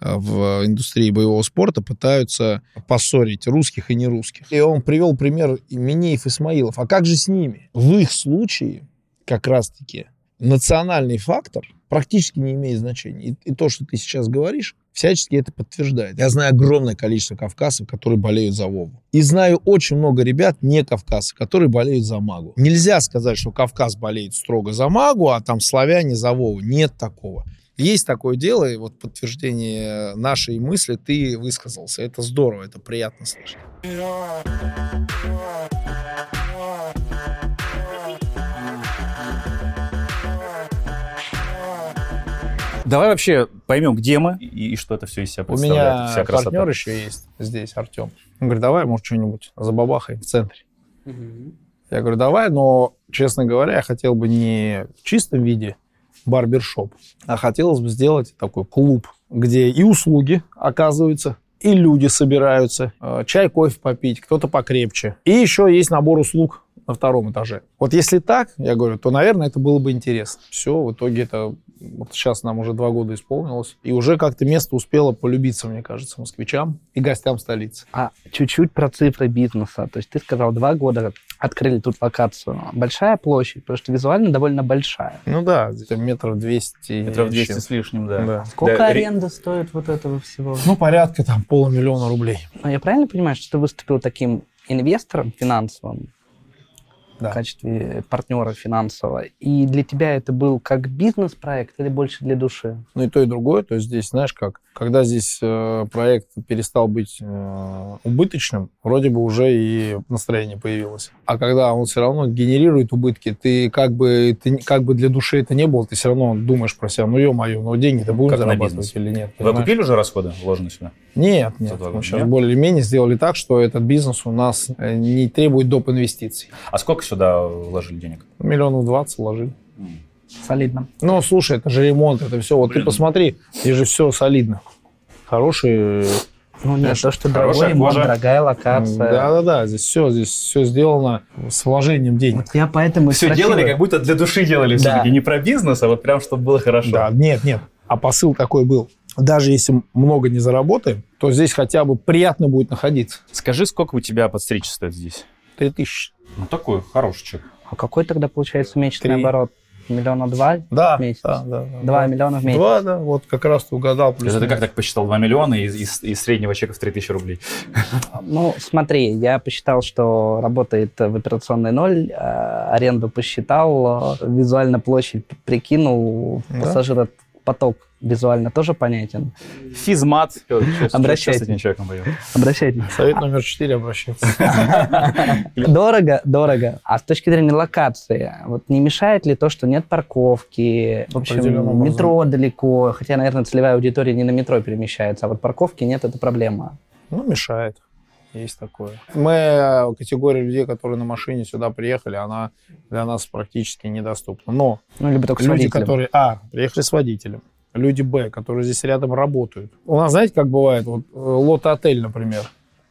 S2: э, в индустрии боевого спорта пытаются поссорить русских и нерусских. И он привел пример Минеев Исмаилов. А как же с ними? В их случае как раз-таки национальный фактор практически не имеет значения. И, и то, что ты сейчас говоришь, всячески это подтверждает. Я знаю огромное количество кавказцев, которые болеют за Вову. И знаю очень много ребят, не кавказцев, которые болеют за Магу. Нельзя сказать, что Кавказ болеет строго за Магу, а там славяне за Вову. Нет такого. Есть такое дело, и вот подтверждение нашей мысли ты высказался. Это здорово, это приятно слышать.
S3: Давай вообще поймем, где мы и, и что это все из себя
S2: У
S3: представляет.
S2: меня
S3: вся красота.
S2: партнер еще есть здесь, Артем. Он говорит, давай, может, что-нибудь забабахаем в центре. Я говорю, давай, но, честно говоря, я хотел бы не в чистом виде барбершоп, а хотелось бы сделать такой клуб, где и услуги оказываются, и люди собираются, э, чай, кофе попить, кто-то покрепче. И еще есть набор услуг на втором этаже. Вот если так, я говорю, то, наверное, это было бы интересно. Все, в итоге это вот сейчас нам уже два года исполнилось, и уже как-то место успело полюбиться, мне кажется, москвичам и гостям столицы.
S1: А чуть-чуть про цифры бизнеса. То есть ты сказал, два года открыли тут локацию. Большая площадь, потому что визуально довольно большая.
S2: Ну да, где-то метров 200.
S3: Метров
S2: с
S3: 200
S2: чем.
S3: с лишним, да.
S2: Да.
S1: Сколько
S3: Да, ре-
S1: аренда стоит вот этого всего?
S2: Ну, порядка там полумиллиона рублей.
S1: А я правильно понимаю, что ты выступил таким инвестором финансовым
S2: Да.
S1: в качестве партнера финансового? И для тебя это был как бизнес-проект или больше для души?
S2: Ну и то, и другое. То есть здесь, знаешь, как, когда здесь э, проект перестал быть э, убыточным, вроде бы уже и настроение появилось. А когда он все равно генерирует убытки, ты как бы, ты, как бы для души это не было, ты все равно думаешь про себя, ну ё-моё, ну деньги-то будем
S3: Как
S2: зарабатывать или нет?
S3: Вы
S2: понимаешь?
S3: окупили уже расходы, вложенные сюда?
S2: Нет, нет. Мы сейчас более-менее сделали так, что этот бизнес у нас э, не требует доп. инвестиций.
S3: А сколько сюда вложили денег?
S2: Миллионов 20 вложили.
S1: Солидно.
S2: Ну, слушай, это же ремонт, это все. Вот
S3: Блин.
S2: ты посмотри, здесь же все солидно. Хороший
S1: Ну нет, то, что дорогой ремонт, дорогая локация.
S2: Да-да-да, здесь все, здесь все сделано с вложением денег.
S1: Вот я поэтому
S3: Все
S1: спросила.
S3: делали, как будто для души делали
S1: Да.
S3: все-таки. Не про бизнес, а вот прям, чтобы было хорошо.
S2: Да, нет, нет. А посыл такой был. Даже если много не заработаем, то здесь хотя бы приятно будет находиться.
S3: Скажи, сколько у тебя подстричь стоит здесь?
S2: Три тысячи.
S3: Ну, такой хороший чек.
S1: А какой тогда получается месячный
S2: Три.
S1: оборот? Миллиона два?
S2: Да,
S1: в месяц?
S2: да, да. да.
S1: Два миллиона в месяц.
S2: Два, да, вот как раз ты угадал. плюс
S3: Это ты как так посчитал 2 миллиона из, из- из среднего чека в 3000 рублей?
S1: Ну, смотри, я посчитал, что работает в операционной ноль, э, аренду посчитал, э, визуально площадь прикинул,
S2: Да.
S1: Пассажиропоток визуально тоже понятен.
S3: Физмат.
S1: Обращайтесь.
S3: с этим человеком?
S1: Обращайтесь.
S2: Совет номер четыре обращаться.
S1: Дорого, дорого. А с точки зрения локации, вот не мешает ли то, что нет парковки, в общем, метро далеко, хотя, наверное, целевая аудитория не на метро перемещается, а вот парковки нет, это проблема.
S2: Ну, мешает. Есть такое. Мы, э, категория людей, которые на машине сюда приехали, она для нас практически недоступна. Но
S1: Ну, либо только
S2: люди, которые... А, приехали с водителем. Люди Б, которые здесь рядом работают. У нас, знаете, как бывает? Вот э, лот-отель, например.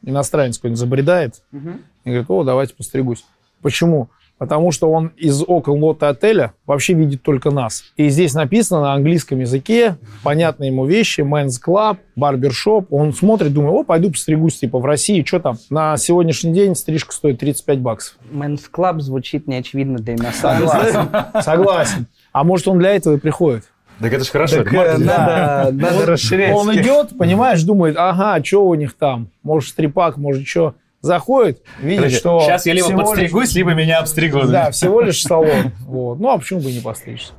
S2: Иностранец какой-нибудь забредает
S1: Мгм.
S2: и говорит, о, давайте постригусь. Почему? Потому что он из окон лота отеля вообще видит только нас. И здесь написано на английском языке, понятные ему вещи, men's club, барбершоп. Он смотрит, думает, о, пойду постригусь, типа, в России, что там? На сегодняшний день стрижка стоит 35 баксов.
S1: Men's Club звучит неочевидно для меня.
S2: Согласен. Согласен. А может, он для этого и приходит?
S3: Так это же хорошо.
S1: Так,
S3: это
S1: э, надо, надо расширять.
S2: Он идет, понимаешь, думает, ага, что у них там? Может, стрипак, может, что? Заходит, видит,
S3: Короче,
S2: что...
S3: Сейчас я либо
S2: всего лишь-
S3: подстригусь, либо меня обстригут.
S2: Да, всего лишь салон. Вот. Ну, а почему бы и не постричься?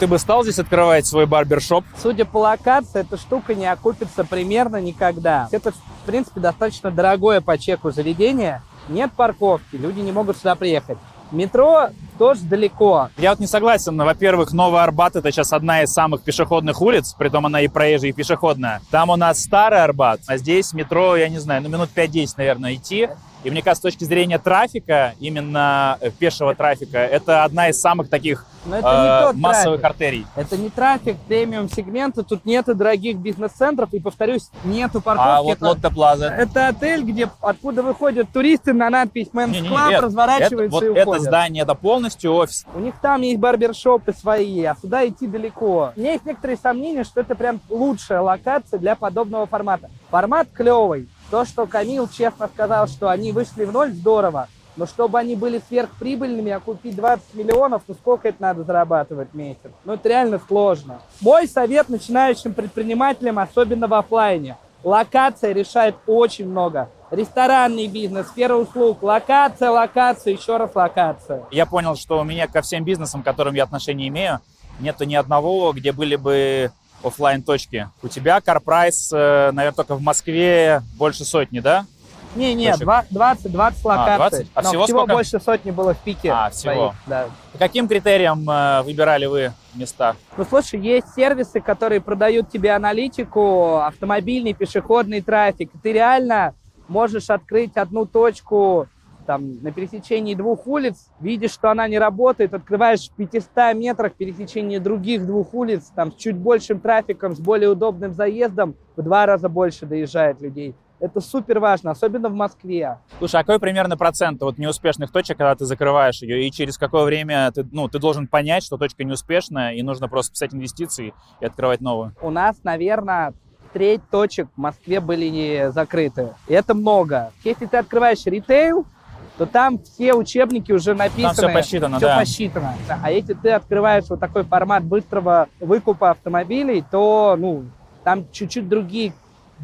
S3: Ты бы стал здесь открывать свой барбершоп?
S1: Судя по локации, эта штука не окупится примерно никогда. Это, в принципе, достаточно дорогое по чеку заведение. Нет парковки, люди не могут сюда приехать. Метро тоже далеко.
S3: Я вот не согласен. Во-первых, Новый Арбат это сейчас одна из самых пешеходных улиц, притом она и проезжая, и пешеходная. Там у нас старый Арбат, а здесь метро, я не знаю, ну минут 5-10, наверное, идти. И мне кажется, с точки зрения трафика, именно э, пешего трафика, это одна из самых таких
S1: Но это
S3: э,
S1: не
S3: массовых
S1: трафик.
S3: артерий.
S1: Это не трафик премиум сегмента, тут нету дорогих бизнес-центров, и, повторюсь, нету парковки.
S3: А вот
S1: это,
S3: Лотте Плаза.
S1: это отель, где, откуда выходят туристы на надпись
S3: Не-не-не,
S1: Club,
S3: нет, Это,
S1: разворачиваются
S3: вот
S1: и
S3: это
S1: уходят.
S3: здание, это полностью офис.
S1: У них там есть барбершопы свои, а сюда идти далеко. У меня есть некоторые сомнения, что это прям лучшая локация для подобного формата. Формат клевый. То, что Камил честно сказал, что они вышли в ноль, здорово. Но чтобы они были сверхприбыльными, а купить 20 миллионов, ну сколько это надо зарабатывать в месяц? Ну это реально сложно. Мой совет начинающим предпринимателям, особенно в оффлайне. Локация решает очень много. Ресторанный бизнес, сфера услуг, локация, локация, еще раз локация.
S3: Я понял, что у меня ко всем бизнесам, к которым я отношения имею, нету ни одного, где были бы оффлайн точки. У тебя CarPrice, э, наверное, только в Москве больше сотни, да?
S1: Не, не,
S3: Точек.
S1: два- 20, 20 локаций.
S3: 20? А
S1: Но
S3: всего сколько?
S1: больше сотни было в пике.
S3: А, всего.
S1: своих, да.
S3: По каким критериям э, выбирали вы местах.
S1: Ну, слушай, есть сервисы, которые продают тебе аналитику, автомобильный, пешеходный трафик. Ты реально можешь открыть одну точку там, на пересечении двух улиц, видишь, что она не работает, открываешь в 500 метрах пересечение других двух улиц, там, с чуть большим трафиком, с более удобным заездом, в два раза больше доезжает людей. Это супер важно, особенно в Москве.
S3: Слушай, а какой примерно процент вот неуспешных точек, когда ты закрываешь ее, и через какое время ты, ну, ты должен понять, что точка неуспешная, и нужно просто писать инвестиции и открывать новую?
S1: У нас, наверное, треть точек в Москве были не закрыты. И это много. Если ты открываешь ритейл, то там все учебники уже написаны.
S3: Там все посчитано,
S1: все
S3: да.
S1: посчитано. А если ты открываешь вот такой формат быстрого выкупа автомобилей, то, ну, там чуть-чуть другие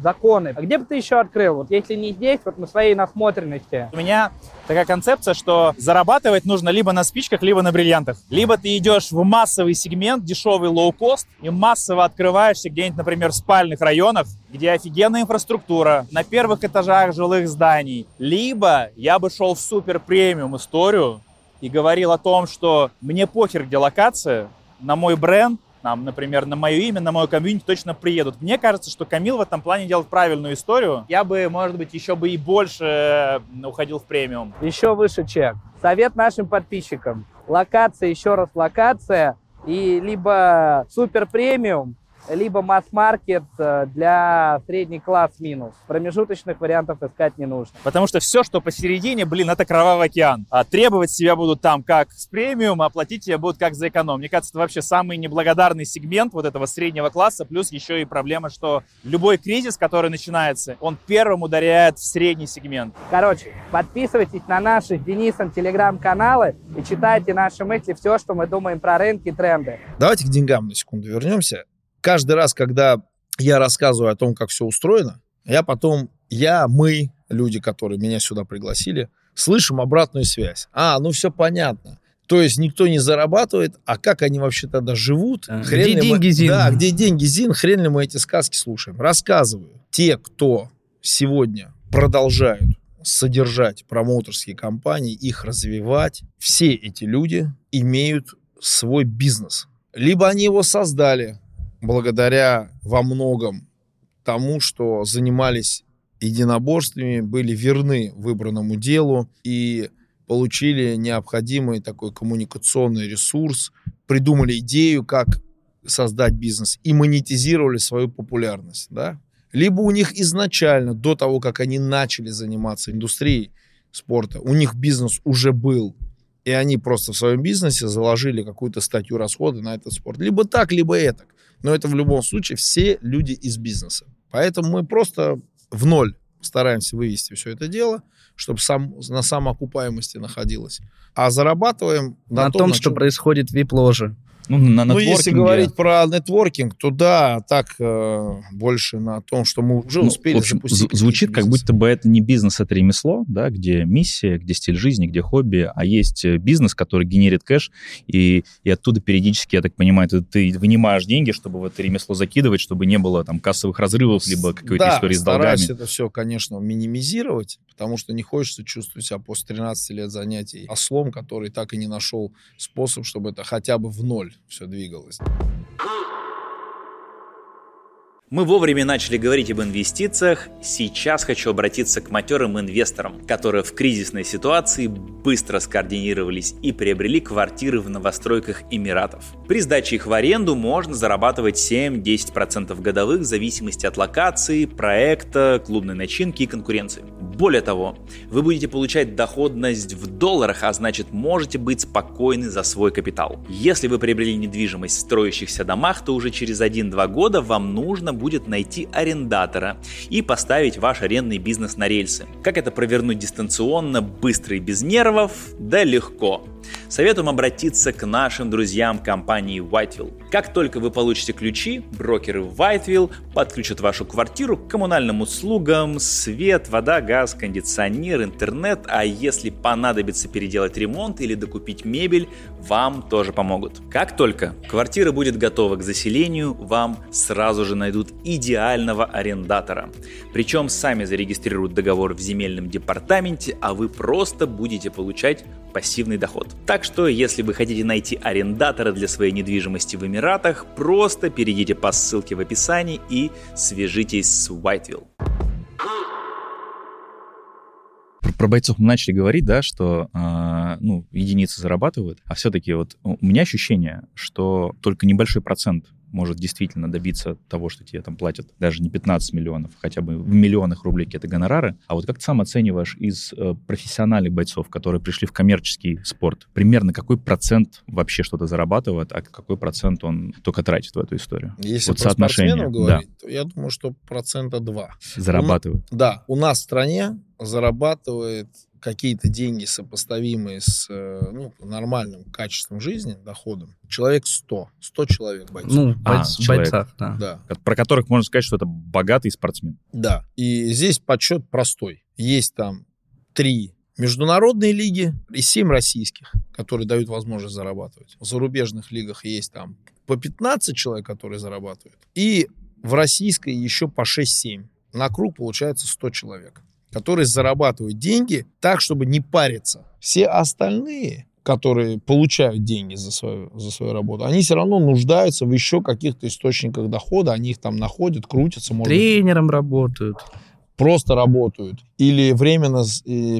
S1: законы. А где бы ты еще открыл? Вот если не здесь, вот на своей насмотренности.
S3: У меня такая концепция, что зарабатывать нужно либо на спичках, либо на бриллиантах. Либо ты идешь в массовый сегмент, дешевый лоу-кост, и массово открываешься где-нибудь, например, в спальных районах, где офигенная инфраструктура, на первых этажах жилых зданий. Либо я бы шел в супер премиум историю и говорил о том, что мне похер, где локация, на мой бренд, нам, например, на мое имя, на мою комьюнити точно приедут. Мне кажется, что Камил в этом плане делает правильную историю. Я бы, может быть, еще бы и больше уходил в премиум.
S1: Еще выше чек. Совет нашим подписчикам. Локация, еще раз локация. И либо супер премиум, либо масс-маркет э, для средний класс минус. Промежуточных вариантов искать не нужно.
S3: Потому что все, что посередине, блин, это кровавый океан. А требовать себя будут там как с премиум, а платить тебя будут как за эконом. Мне кажется, это вообще самый неблагодарный сегмент вот этого среднего класса. Плюс еще и проблема, что любой кризис, который начинается, он первым ударяет в средний сегмент.
S1: Короче, подписывайтесь на наши с Денисом телеграм-каналы и читайте наши мысли, все, что мы думаем про рынки и тренды.
S2: Давайте к деньгам на секунду вернемся. Каждый раз, когда я рассказываю о том, как все устроено, я потом, я, мы, люди, которые меня сюда пригласили, слышим обратную связь. А, ну все понятно. То есть никто не зарабатывает, а как они вообще тогда живут?
S1: А,
S2: хрен
S1: где деньги,
S2: мы,
S1: Зин?
S2: Да, где деньги, Зин, хрен ли мы эти сказки слушаем. Рассказываю. Те, кто сегодня продолжают содержать промоутерские компании, их развивать, все эти люди имеют свой бизнес. Либо они его создали благодаря во многом тому, что занимались единоборствами, были верны выбранному делу и получили необходимый такой коммуникационный ресурс, придумали идею, как создать бизнес и монетизировали свою популярность, да? Либо у них изначально, до того, как они начали заниматься индустрией спорта, у них бизнес уже был, и они просто в своем бизнесе заложили какую-то статью расхода на этот спорт. Либо так, либо это. Но это в любом случае все люди из бизнеса. Поэтому мы просто в ноль стараемся вывести все это дело, чтобы сам, на самоокупаемости находилось. А зарабатываем
S1: На,
S2: на,
S1: том,
S2: на
S1: что
S2: чем-
S1: происходит в вип-ложе.
S8: Ну, на
S2: Ну, если говорить про нетворкинг, то да, так э, больше на том, что мы уже
S8: Ну,
S2: успели
S8: в общем,
S2: запустить.
S8: зв- звучит как будто бы это не бизнес, это ремесло, да, где миссия, где стиль жизни, где хобби, а есть э, бизнес, который генерит кэш, и, и оттуда периодически, я так понимаю, ты, ты вынимаешь деньги, чтобы в это ремесло закидывать, чтобы не было там кассовых разрывов, либо какой-то
S2: да,
S8: истории с
S2: стараюсь
S8: долгами.
S2: это все, конечно, минимизировать, потому что не хочется чувствовать себя после 13 лет занятий ослом, который так и не нашел способ, чтобы это хотя бы в ноль все двигалось.
S3: Мы вовремя начали говорить об инвестициях. Сейчас хочу обратиться к матерым инвесторам, которые в кризисной ситуации быстро скоординировались и приобрели квартиры в новостройках Эмиратов. При сдаче их в аренду можно зарабатывать 7-10% годовых в зависимости от локации, проекта, клубной начинки и конкуренции. Более того, вы будете получать доходность в долларах, а значит можете быть спокойны за свой капитал. Если вы приобрели недвижимость в строящихся домах, то уже через 1-2 года вам нужно будет найти арендатора и поставить ваш арендный бизнес на рельсы. Как это провернуть дистанционно, быстро и без нервов? Да легко. Советуем обратиться к нашим друзьям компании Whiteville. Как только вы получите ключи, брокеры Whiteville подключат вашу квартиру к коммунальным услугам, свет, вода, газ,
S4: кондиционер, интернет, а если понадобится переделать ремонт или докупить мебель, вам тоже помогут. Как только квартира будет готова к заселению, вам сразу же найдут идеального арендатора. Причем сами зарегистрируют договор в земельном департаменте, а вы просто будете получать пассивный доход. Так что, если вы хотите найти арендатора для своей недвижимости в Эмиратах, просто перейдите по ссылке в описании и свяжитесь с Whiteville.
S3: Про, бойцов мы начали говорить, да, что э, ну, единицы зарабатывают, а все-таки вот у меня ощущение, что только небольшой процент может действительно добиться того, что тебе там платят даже не 15 миллионов, хотя бы в миллионах рублей какие-то гонорары. А вот как ты сам оцениваешь из э, профессиональных бойцов, которые пришли в коммерческий спорт, примерно какой процент вообще что-то зарабатывает, а какой процент он только тратит в эту историю?
S2: Если
S3: вот
S2: про
S3: соотношение,
S2: говорить, то я думаю, что процента два.
S3: Зарабатывают.
S2: Да, у нас в стране зарабатывает какие-то деньги, сопоставимые с э, ну, нормальным качеством жизни, доходом, человек 100. 100 человек бойцов.
S1: Ну,
S3: А,
S1: бойц-
S3: человек.
S1: бойцах, да.
S2: Да,
S3: Про которых можно сказать, что это богатый спортсмен.
S2: да. И здесь подсчет простой. Есть там три международные лиги и семь российских, которые дают возможность зарабатывать. В зарубежных лигах есть там по 15 человек, которые зарабатывают. И в российской еще по 6-7. На круг получается 100 человек, которые зарабатывают деньги так, чтобы не париться. Все остальные которые получают деньги за свою, за свою работу, они все равно нуждаются в еще каких-то источниках дохода, они их там находят, крутятся, может
S1: Тренером работают.
S2: Просто работают или временно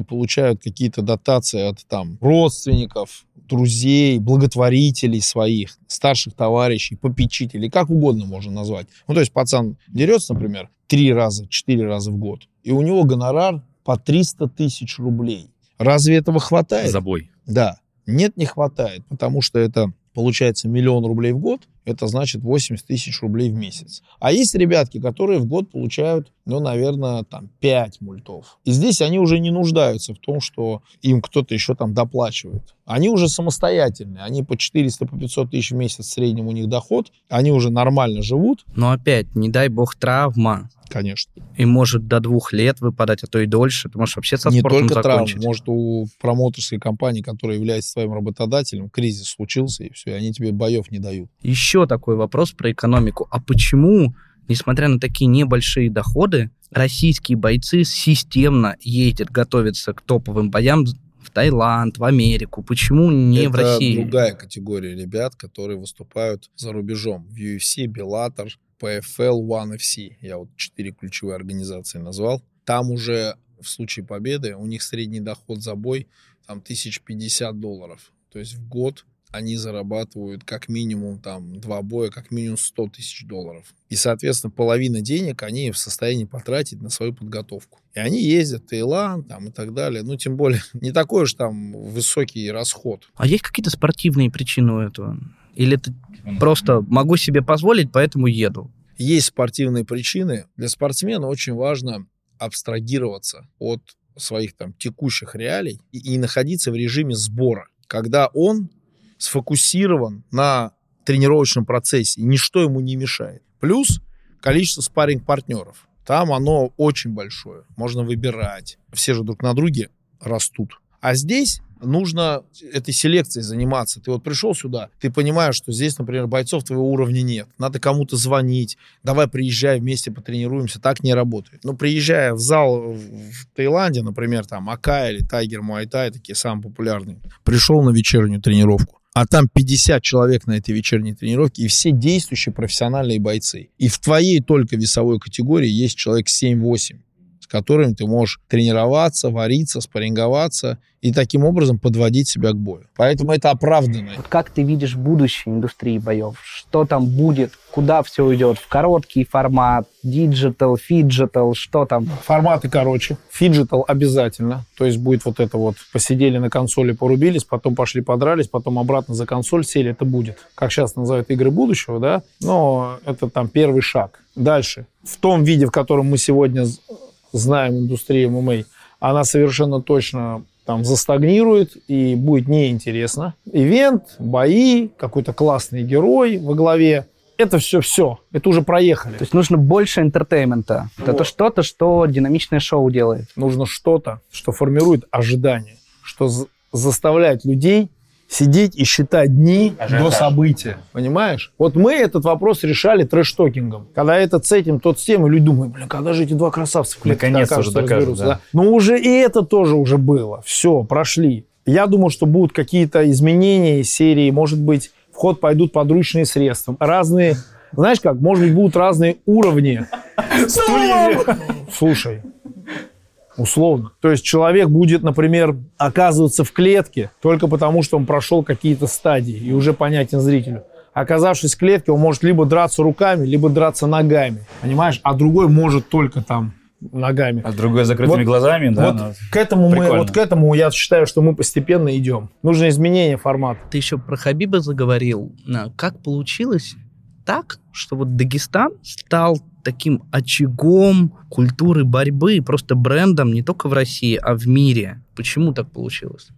S2: получают какие-то дотации от там родственников, друзей, благотворителей своих, старших товарищей, попечителей, как угодно можно назвать. Ну, то есть пацан дерется, например, три раза, четыре раза в год, и у него гонорар по 300 тысяч рублей. Разве этого хватает?
S3: Забой.
S2: Да. Нет, не хватает, потому что это получается миллион рублей в год, это значит 80 тысяч рублей в месяц. А есть ребятки, которые в год получают, ну, наверное, там 5 мультов. И здесь они уже не нуждаются в том, что им кто-то еще там доплачивает. Они уже самостоятельные, они по 400, по 500 тысяч в месяц в среднем у них доход, они уже нормально живут,
S1: Но опять, не дай бог, травма.
S2: конечно.
S1: И может до двух лет выпадать, а то и дольше. Ты можешь вообще со
S2: не
S1: спортом
S2: только травма,
S1: закончить.
S2: может у промоутерской компании, которая является твоим работодателем, кризис случился, и все, и они тебе боев не дают.
S1: Еще такой вопрос про экономику. А почему, несмотря на такие небольшие доходы, российские бойцы системно ездят готовиться к топовым боям в Таиланд, в Америку? Почему не
S2: Это
S1: в России?
S2: другая категория ребят, которые выступают за рубежом. В UFC, Bellator, PFL, One FC. Я вот четыре ключевые организации назвал. Там уже в случае победы у них средний доход за бой там 1050 долларов. То есть в год они зарабатывают как минимум там два боя, как минимум 100 тысяч долларов. И, соответственно, половина денег они в состоянии потратить на свою подготовку. И они ездят в Таиланд там, и так далее. Ну, тем более, не такой уж там высокий расход.
S1: А есть какие-то спортивные причины у этого? Или это просто могу себе позволить, поэтому еду?
S2: Есть спортивные причины. Для спортсмена очень важно абстрагироваться от своих там текущих реалий и, и находиться в режиме сбора, когда он сфокусирован на тренировочном процессе, и ничто ему не мешает. Плюс количество спарринг-партнеров. Там оно очень большое. Можно выбирать. Все же друг на друге растут. А здесь нужно этой селекцией заниматься. Ты вот пришел сюда, ты понимаешь, что здесь, например, бойцов твоего уровня нет. Надо кому-то звонить. Давай приезжай вместе потренируемся. Так не работает. Ну, приезжая в зал в Таиланде, например, там Ака или Тайгер Муайтай, такие самые популярные, пришел на вечернюю тренировку. А там 50 человек на этой вечерней тренировке, и все действующие профессиональные бойцы. И в твоей только весовой категории есть человек 7-8 с которыми ты можешь тренироваться, вариться, спарринговаться и таким образом подводить себя к бою. Поэтому это оправданно.
S1: Вот как ты видишь будущее индустрии боев? Что там будет? Куда все уйдет? В короткий формат, диджитал, фиджитал, что там?
S2: Форматы короче. Фиджитал обязательно. То есть будет вот это вот посидели на консоли, порубились, потом пошли подрались, потом обратно за консоль сели. Это будет. Как сейчас называют игры будущего, да? Но это там первый шаг. Дальше. В том виде, в котором мы сегодня знаем индустрию ММА, она совершенно точно там застагнирует и будет неинтересно. Ивент, бои, какой-то классный герой во главе.
S9: это все, все, это уже проехали.
S1: То есть нужно больше entertainment а. Вот. Это что-то, что динамичное шоу делает.
S9: Нужно что-то, что формирует ожидания, что заставляет людей сидеть и считать дни Ажиотаж. до события. Понимаешь? Вот мы этот вопрос решали трэш-токингом. Когда этот с этим, тот с тем, и люди думают, блин, когда же эти два красавца в
S3: Наконец-то уже докажут, да. да.
S9: Но уже и это тоже уже было. Все, прошли. Я думаю, что будут какие-то изменения из серии, может быть, в ход пойдут подручные средства. Разные, знаешь как, может быть, будут разные уровни. Слушай, условно. То есть человек будет, например, оказываться в клетке только потому, что он прошел какие-то стадии и уже понятен зрителю. Оказавшись в клетке, он может либо драться руками, либо драться ногами. Понимаешь? А другой может только там ногами.
S3: А другой закрытыми вот, глазами, да?
S9: Вот ну, к этому мы, вот к этому я считаю, что мы постепенно идем. Нужно изменение формата.
S1: Ты еще про Хабиба заговорил. Как получилось так, что вот Дагестан стал таким очагом культуры борьбы, просто брендом не только в России, а в мире. Почему так получилось?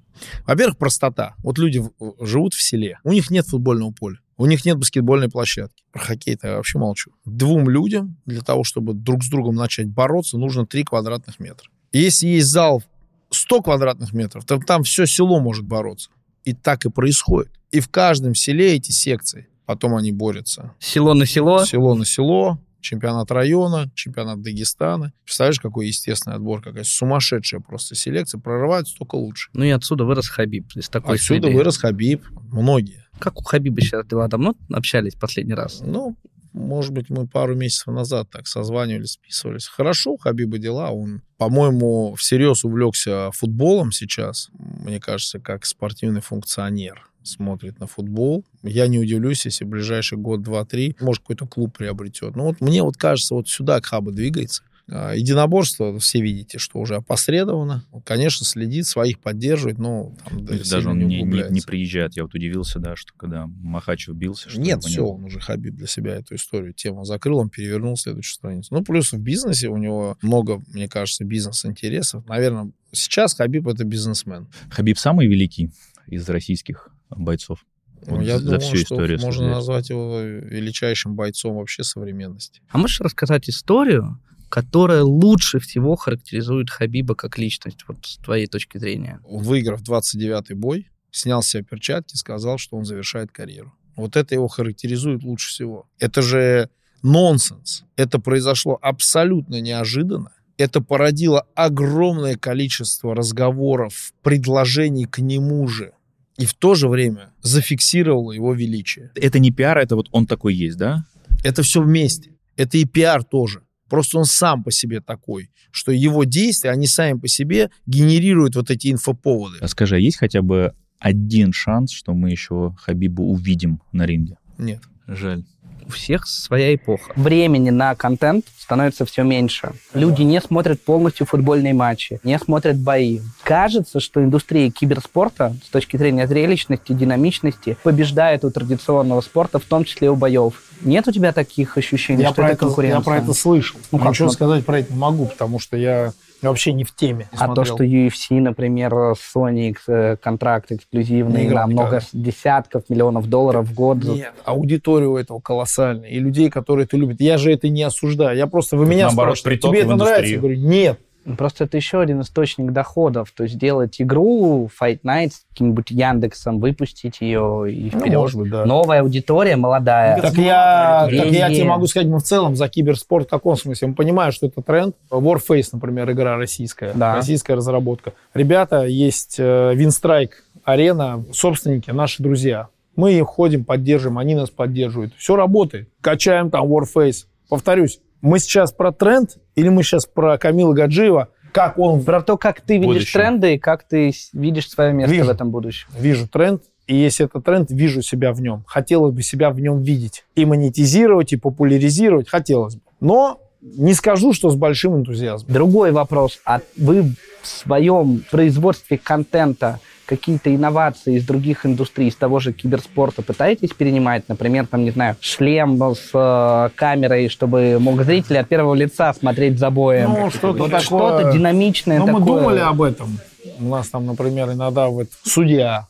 S2: Во-первых, простота. Вот люди живут в селе, у них нет футбольного поля, у них нет баскетбольной площадки. Про хоккей-то я вообще молчу. Двум людям для того, чтобы друг с другом начать бороться, нужно 3 квадратных метра. Если есть зал 100 квадратных метров, то там все село может бороться. И так и происходит. И в каждом селе эти секции. Потом они борются.
S1: Село на село?
S2: Село на село чемпионат района, чемпионат Дагестана. Представляешь, какой естественный отбор, какая сумасшедшая просто селекция. Прорываются только лучше.
S1: Ну и отсюда вырос Хабиб. Из такой
S2: отсюда среды. вырос Хабиб. Многие.
S1: Как у Хабиба сейчас дела? Давно общались последний раз?
S2: Ну, может быть, мы пару месяцев назад так созванивались, списывались. Хорошо, Хабиба дела. Он, по-моему, всерьез увлекся футболом сейчас. Мне кажется, как спортивный функционер смотрит на футбол. Я не удивлюсь, если в ближайший год, два, три, может, какой-то клуб приобретет. Но вот мне вот кажется, вот сюда Хаба двигается. А, единоборство, все видите, что уже опосредовано. Конечно, следит, своих поддерживает, но там,
S3: да, даже он не, не, не приезжает. Я вот удивился, да, что когда Махачев бился... Что
S2: Нет, все, он уже Хабиб для себя эту историю, тему закрыл, он перевернул следующую страницу. Ну, плюс в бизнесе у него много, мне кажется, бизнес-интересов. Наверное, сейчас Хабиб это бизнесмен.
S3: Хабиб самый великий из российских бойцов?
S2: Ну, вот я за думаю, всю что историю можно назвать его величайшим бойцом вообще современности.
S1: А можешь рассказать историю, которая лучше всего характеризует Хабиба как личность, вот с твоей точки зрения?
S2: Выиграв 29-й бой, снял с себя перчатки, сказал, что он завершает карьеру. Вот это его характеризует лучше всего. Это же нонсенс. Это произошло абсолютно неожиданно. Это породило огромное количество разговоров, предложений к нему же и в то же время зафиксировало его величие.
S3: Это не пиар, это вот он такой есть, да?
S2: Это все вместе. Это и пиар тоже. Просто он сам по себе такой, что его действия, они сами по себе генерируют вот эти инфоповоды.
S3: А скажи, а есть хотя бы один шанс, что мы еще Хабиба увидим на ринге?
S2: Нет.
S3: Жаль
S1: у всех своя эпоха. Времени на контент становится все меньше. Люди не смотрят полностью футбольные матчи, не смотрят бои. Кажется, что индустрия киберспорта с точки зрения зрелищности, динамичности побеждает у традиционного спорта, в том числе у боев. Нет у тебя таких ощущений,
S9: я
S1: что
S9: про
S1: это конкуренция?
S9: Я про это слышал. Ну, ничего сказать про это не могу, потому что я вообще не в теме.
S1: А смотрел. то, что UFC, например, Sony э, контракт эксклюзивный на много десятков миллионов долларов в год.
S9: Нет, аудитория у этого колоссальная. И людей, которые это любят. Я же это не осуждаю. Я просто, вы меня наоборот, спрашиваете, тебе это нравится? Я говорю, нет.
S1: Просто это еще один источник доходов. То есть делать игру Fight Night с каким-нибудь Яндексом, выпустить ее и вперед. Ну, может быть, да. Новая аудитория, молодая.
S9: Так я, так я тебе могу сказать, мы в целом за киберспорт в каком смысле? Мы понимаем, что это тренд. Warface, например, игра российская. Да. Российская разработка. Ребята, есть Винстрайк, э, Арена, собственники, наши друзья. Мы их ходим, поддерживаем, они нас поддерживают. Все работает. Качаем там Warface. Повторюсь, мы сейчас про тренд или мы сейчас про Камила Гаджиева, как он...
S1: Про то, как ты видишь будущем. тренды и как ты видишь свое место вижу, в этом будущем.
S9: Вижу тренд, и если это тренд, вижу себя в нем. Хотелось бы себя в нем видеть. И монетизировать, и популяризировать хотелось бы. Но не скажу, что с большим энтузиазмом.
S1: Другой вопрос. А вы в своем производстве контента какие-то инновации из других индустрий, из того же киберспорта пытаетесь перенимать? Например, там, не знаю, шлем с э, камерой, чтобы мог зритель от первого лица смотреть за боем.
S9: Ну, что-то
S1: такое. Что-то динамичное
S9: Ну,
S1: такое.
S9: мы думали об этом. У нас там, например, иногда вот судья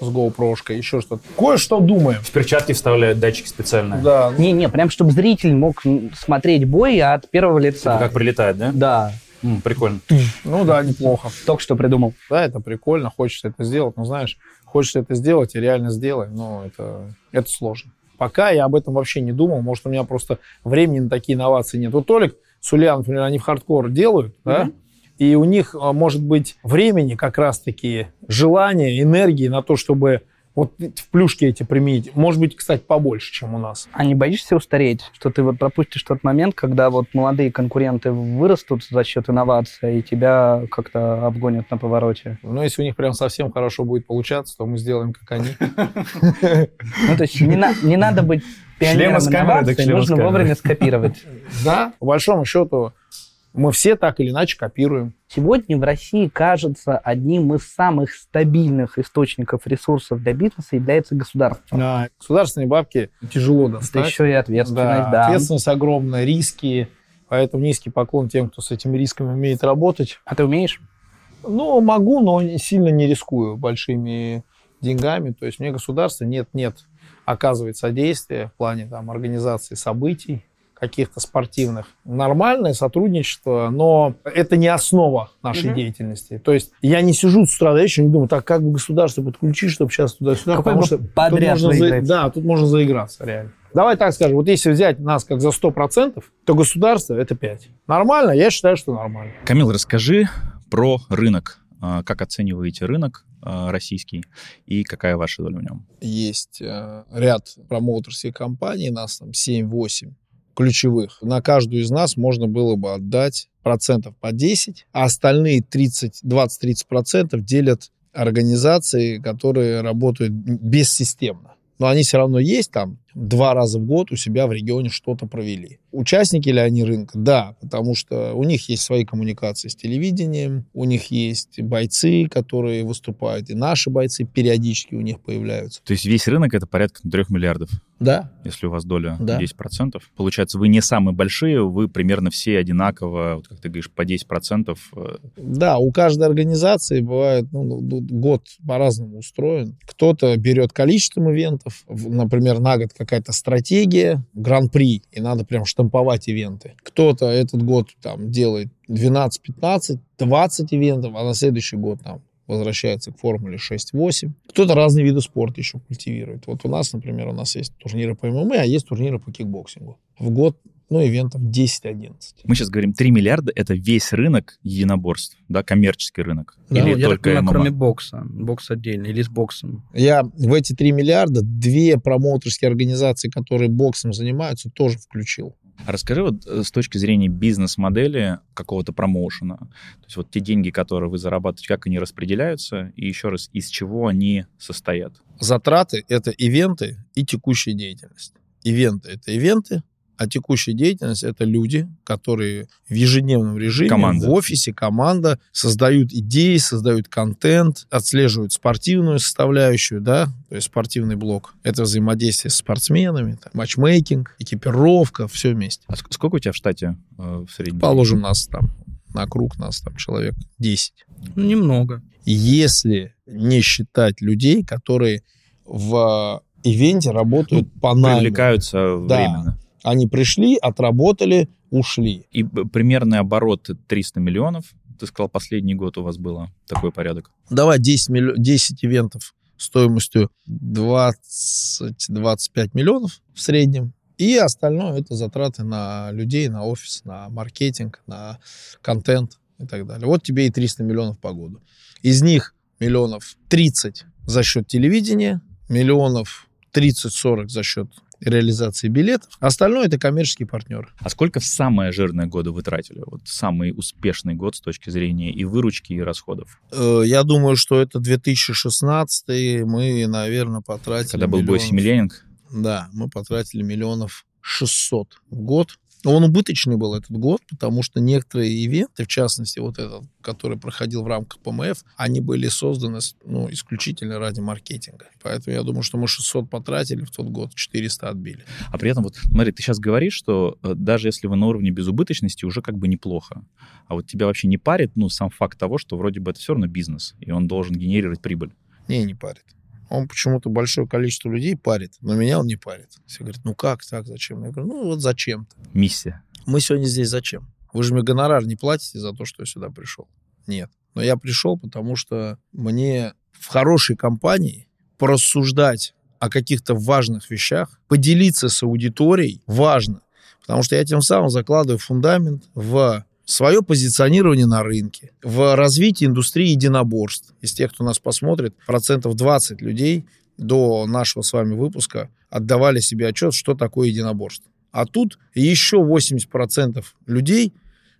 S9: с GoPro, еще что-то. Кое-что думаем.
S3: В перчатки вставляют датчики специальные.
S9: Да.
S1: Не-не, прям чтобы зритель мог смотреть бой от первого лица.
S3: Типа как прилетает, да?
S1: Да.
S3: М, прикольно.
S9: Ну да, неплохо.
S1: Только что придумал.
S9: Да, это прикольно, хочется это сделать. Но знаешь, хочется это сделать и реально сделай. Но это, это сложно. Пока я об этом вообще не думал. Может, у меня просто времени на такие инновации нет. Вот Толик с Ульян, например, они в хардкор делают, да? И у них а, может быть времени как раз-таки, желания, энергии на то, чтобы вот в плюшки эти применить. Может быть, кстати, побольше, чем у нас.
S1: А не боишься устареть, что ты вот пропустишь тот момент, когда вот молодые конкуренты вырастут за счет инноваций, и тебя как-то обгонят на повороте?
S9: Ну, если у них прям совсем хорошо будет получаться, то мы сделаем, как они.
S1: Ну, то есть не, на- не надо быть пионером инноваций, нужно вовремя скопировать.
S9: Да, по большому счету, мы все так или иначе копируем.
S1: Сегодня в России, кажется, одним из самых стабильных источников ресурсов для бизнеса является государство.
S9: Да. Государственные бабки тяжело
S1: Это
S9: достать.
S1: еще и ответственность,
S9: Да,
S1: да.
S9: ответственность огромная, риски. Поэтому низкий поклон тем, кто с этими рисками умеет работать.
S1: А ты умеешь?
S9: Ну, могу, но сильно не рискую большими деньгами. То есть мне государство нет-нет оказывает содействие в плане там, организации событий каких-то спортивных. Нормальное сотрудничество, но это не основа нашей
S1: Мгм.
S9: деятельности. То есть я не сижу с утра до вечера и не думаю, так как бы государство подключить, чтобы сейчас туда-сюда.
S1: Какой
S9: потому что тут
S1: подряд
S9: можно за-. Да, тут можно заиграться реально. Давай так скажем, вот если взять нас как за 100%, то государство это 5. Нормально? Я считаю, что нормально.
S3: Камил, расскажи про рынок. А, Как оцениваете рынок а, российский и какая ваша доля в нем?
S2: Есть э, ряд промоутерских компаний, нас там 7-8 ключевых. На каждую из нас можно было бы отдать процентов по 10, а остальные 30, 20-30 процентов делят организации, которые работают бессистемно. Но они все равно есть там, два раза в год у себя в регионе что-то провели. Участники ли они рынка? Да, потому что у них есть свои коммуникации с телевидением, у них есть бойцы, которые выступают, и наши бойцы периодически у них появляются.
S3: То есть весь рынок это порядка 3 миллиардов,
S2: Да,
S3: если у вас доля
S2: Да.
S3: 10%. Получается, вы не самые большие, вы примерно все одинаково, вот как ты говоришь, по 10%. э,
S2: Да, у каждой организации бывает ну, ну, ну, год по-разному устроен. Кто-то берет количеством ивентов, например, на год какая-то стратегия, гран-при, и надо прям штамповать ивенты. Кто-то этот год там делает 12, 15, 20 ивентов, а на следующий год там возвращается к формуле 6-8. Кто-то разные виды спорта еще культивирует. Вот у нас, например, у нас есть турниры по ММА, а есть турниры по кикбоксингу. В год, ну, ивентов 10-11.
S3: Мы сейчас говорим 3 миллиарда, это весь рынок единоборств, да, коммерческий рынок.
S2: Да,
S3: Или
S1: Ну, я так
S3: только
S1: понимаю,
S3: ММА?
S1: кроме бокса. Бокс отдельно или с боксом.
S2: Я в эти 3 миллиарда две промоутерские организации, которые боксом занимаются, тоже включил.
S3: А Расскажи вот э, с точки зрения бизнес-модели какого-то промоушена, то есть вот те деньги, которые вы зарабатываете, как они распределяются, и еще раз, из чего они состоят?
S2: Затраты — это ивенты и текущая деятельность. Ивенты — это ивенты, а текущая деятельность — это люди, которые в ежедневном режиме,
S3: Команда.
S2: в офисе, команда, создают идеи, создают контент, отслеживают спортивную составляющую, да, то есть спортивный блок. Это взаимодействие с спортсменами, там, матчмейкинг, экипировка, все вместе.
S3: А ск- сколько у тебя в штате э, в среднем?
S2: Положим, нас там на круг, нас там человек 10.
S1: Ну, немного.
S2: если не считать людей, которые в ивенте работают по найму.
S3: Привлекаются
S2: Да.
S3: временно.
S2: Они пришли, отработали, ушли.
S3: И примерный оборот 300 миллионов. Ты сказал, последний год у вас было такой порядок.
S2: Давай 10, миллё- 10 ивентов стоимостью 20-25 миллионов в среднем. И остальное это затраты на людей, на офис, на маркетинг, на контент и так далее. Вот тебе и 300 миллионов по году. Из них миллионов 30 за счет телевидения, миллионов 30-40 за счет реализации билетов. Остальное это коммерческие партнеры.
S3: А сколько в самые жирные годы вы тратили? Вот самый успешный год с точки зрения и выручки, и расходов.
S2: Э, Я думаю, что это 2016 мы, наверное, потратили...
S3: Когда был бой
S2: миллионов-
S3: Семиленинг,
S2: Да, мы потратили миллионов 600 в год. Он убыточный был этот год, потому что некоторые ивенты, в частности, вот этот, который проходил в рамках ПМФ, они были созданы ну, исключительно ради маркетинга. Поэтому я думаю, что мы 600 потратили в тот год, 400 отбили.
S3: А при этом, вот, смотри, ты сейчас говоришь, что э, даже если вы на уровне безубыточности, уже как бы неплохо. А вот тебя вообще не парит, ну, сам факт того, что вроде бы это все равно бизнес, и он должен генерировать прибыль.
S2: Не, не парит. Он почему-то большое количество людей парит, но меня он не парит. Все говорят, ну как так, зачем? Я говорю, ну вот зачем-то.
S3: Миссия.
S2: Мы сегодня здесь зачем? Вы же мне гонорар не платите за то, что я сюда пришел. Нет. Но я пришел, потому что мне в хорошей компании порассуждать о каких-то важных вещах, поделиться с аудиторией важно. Потому что я тем самым закладываю фундамент в свое позиционирование на рынке, в развитии индустрии единоборств. Из тех, кто нас посмотрит, процентов 20 людей до нашего с вами выпуска отдавали себе отчет, что такое единоборство. А тут еще 80% людей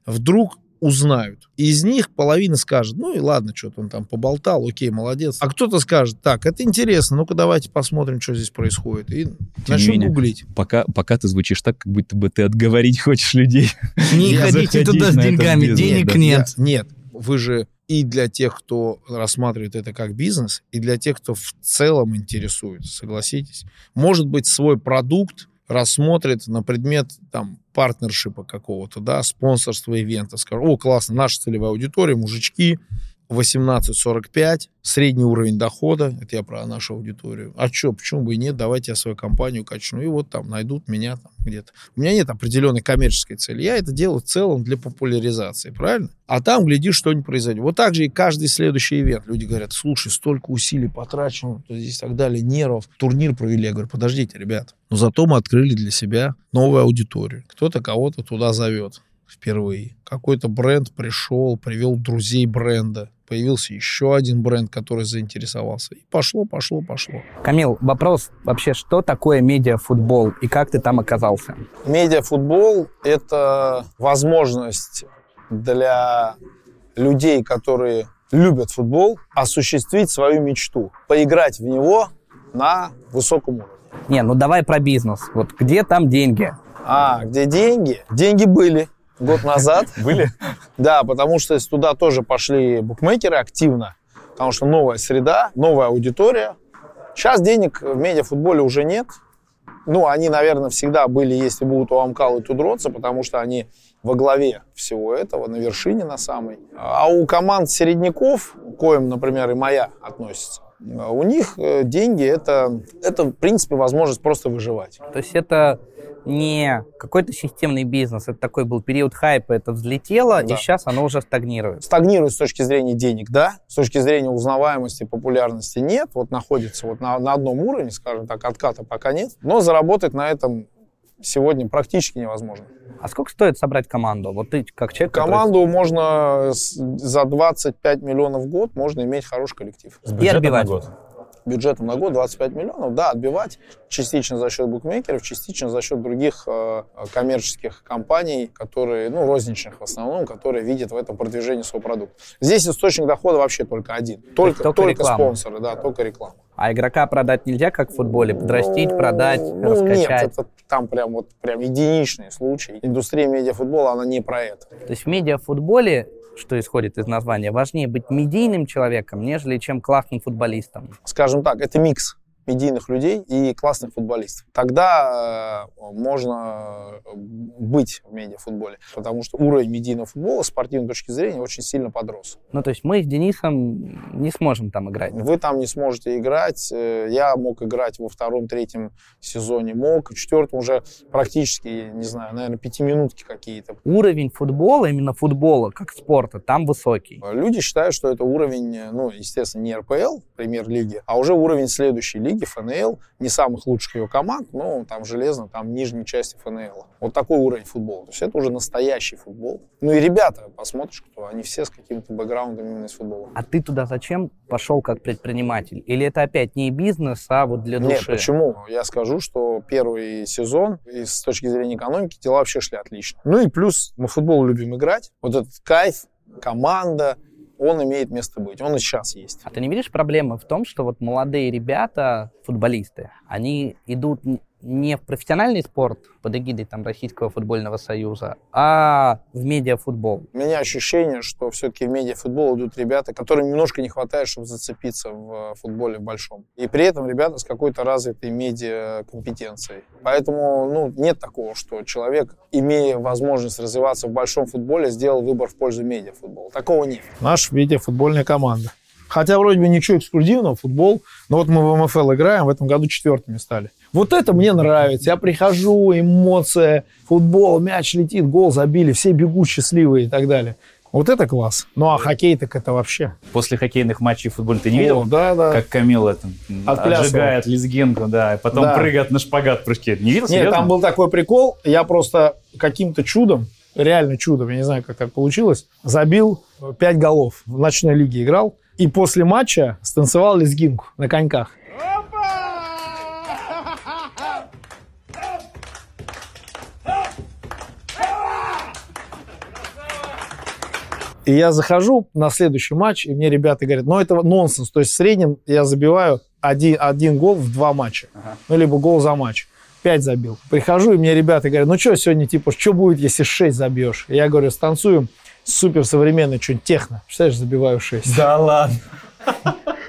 S2: вдруг узнают. Из них половина скажет, ну и ладно, что-то он там поболтал, окей, молодец. А кто-то скажет, так, это интересно, ну-ка давайте посмотрим, что здесь происходит. И начнем гуглить.
S3: Пока, пока ты звучишь так, как будто бы ты отговорить хочешь людей.
S1: Не ходите туда с деньгами, денег нет.
S2: Нет, вы же и для тех, кто рассматривает это как бизнес, и для тех, кто в целом интересуется, согласитесь. Может быть, свой продукт рассмотрит на предмет там партнершипа какого-то, да, спонсорства ивента, скажет, о, классно, наша целевая аудитория, мужички, 18-45, средний уровень дохода, это я про нашу аудиторию. А что, почему бы и нет, давайте я свою компанию качну, и вот там найдут меня там где-то. У меня нет определенной коммерческой цели, я это делаю в целом для популяризации, правильно? А там, гляди, что не произойдет. Вот так же и каждый следующий ивент. Люди говорят, слушай, столько усилий потрачено, здесь и так далее, нервов, турнир провели. Я говорю, подождите, ребят, но зато мы открыли для себя новую аудиторию. Кто-то кого-то туда зовет впервые. Какой-то бренд пришел, привел друзей бренда, появился еще один бренд, который заинтересовался. И пошло, пошло, пошло.
S1: Камил, вопрос вообще, что такое медиафутбол и как ты там оказался?
S2: Медиафутбол — это возможность для людей, которые любят футбол, осуществить свою мечту, поиграть в него на высоком уровне.
S1: Не, ну давай про бизнес. Вот где там деньги?
S2: А, где деньги? Деньги были год назад.
S3: Были?
S2: Да, потому что туда тоже пошли букмекеры активно, потому что новая среда, новая аудитория. Сейчас денег в медиафутболе уже нет. Ну, они, наверное, всегда были, если будут у Амкал и Тудроца, потому что они во главе всего этого, на вершине на самой. А у команд середняков, коим, например, и моя относится, у них э, деньги это, это, в принципе, возможность просто выживать.
S1: То есть это не какой-то системный бизнес, это такой был период хайпа, это взлетело, да. и сейчас оно уже стагнирует.
S2: Стагнирует с точки зрения денег, да, с точки зрения узнаваемости, популярности нет, вот находится вот на, на одном уровне, скажем так, отката пока нет, но заработать на этом сегодня практически невозможно.
S1: А сколько стоит собрать команду? Вот ты как человек,
S2: Команду который... можно за 25 миллионов в год можно иметь хороший коллектив.
S1: С и отбивать. год
S2: бюджетом на год 25 миллионов, да, отбивать частично за счет букмекеров, частично за счет других э, коммерческих компаний, которые, ну, розничных в основном, которые видят в этом продвижение своего продукта. Здесь источник дохода вообще только один. Только, только, только спонсоры, да, только реклама.
S1: А игрока продать нельзя, как в футболе? Подрастить, продать, ну, раскачать?
S2: Нет, это там прям вот прям единичный случай. Индустрия медиафутбола, она не про это.
S1: То есть в медиафутболе что исходит из названия, важнее быть медийным человеком, нежели чем классным футболистом?
S2: Скажем так, это микс медийных людей и классных футболистов. Тогда э, можно э, быть в медиафутболе, потому что уровень медийного футбола с спортивной точки зрения очень сильно подрос.
S1: Ну, то есть мы с Денисом не сможем там играть?
S2: Вы там не сможете играть. Э, я мог играть во втором, третьем сезоне, мог. В четвертом уже практически, не знаю, наверное, пятиминутки какие-то.
S1: Уровень футбола, именно футбола, как спорта, там высокий?
S2: Люди считают, что это уровень, ну, естественно, не РПЛ, премьер-лиги, а уже уровень следующей лиги, лиги ФНЛ, не самых лучших ее команд, но там железно, там нижней части ФНЛ. Вот такой уровень футбола. То есть это уже настоящий футбол. Ну и ребята, посмотришь, кто, они все с каким-то бэкграундом именно из футбола.
S1: А ты туда зачем пошел как предприниматель? Или это опять не бизнес, а вот для души?
S2: Нет, почему? Я скажу, что первый сезон, и с точки зрения экономики, дела вообще шли отлично. Ну и плюс мы футбол любим играть. Вот этот кайф, команда, он имеет место быть, он и сейчас есть.
S1: А ты не видишь проблемы в том, что вот молодые ребята, футболисты, они идут не в профессиональный спорт под эгидой там, Российского футбольного союза, а в медиафутбол.
S2: У меня ощущение, что все-таки в медиафутбол идут ребята, которым немножко не хватает, чтобы зацепиться в футболе большом. И при этом ребята с какой-то развитой медиакомпетенцией. Поэтому ну, нет такого, что человек, имея возможность развиваться в большом футболе, сделал выбор в пользу медиафутбола. Такого нет. Наша медиафутбольная команда. Хотя вроде бы ничего эксклюзивного, футбол. Но вот мы в МФЛ играем, в этом году четвертыми стали. Вот это мне нравится. Я прихожу, эмоция, футбол, мяч летит, гол забили, все бегут счастливые и так далее. Вот это класс. Ну а хоккей так это вообще.
S10: После хоккейных матчей футбол ты не видел?
S2: О, да, да.
S10: Как Камил это
S2: Отплясывал.
S10: отжигает лезгинку, да, и потом
S2: Да.
S10: прыгает на шпагат в прыжке. Не видел?
S2: Нет,
S10: Серьезно?
S2: там был такой прикол. Я просто каким-то чудом, реально чудом, я не знаю, как так получилось, забил 5 голов. В ночной лиге играл. И после матча станцевал лезгинку на коньках. И я захожу на следующий матч, и мне ребята говорят, ну это нонсенс. То есть в среднем я забиваю один, один гол в два матча. Ну, либо гол за матч. Пять забил. Прихожу, и мне ребята говорят, ну что сегодня, типа, что будет, если шесть забьешь? Я говорю, станцуем супер современный что-нибудь техно. Представляешь, забиваю шесть.
S10: Да ладно.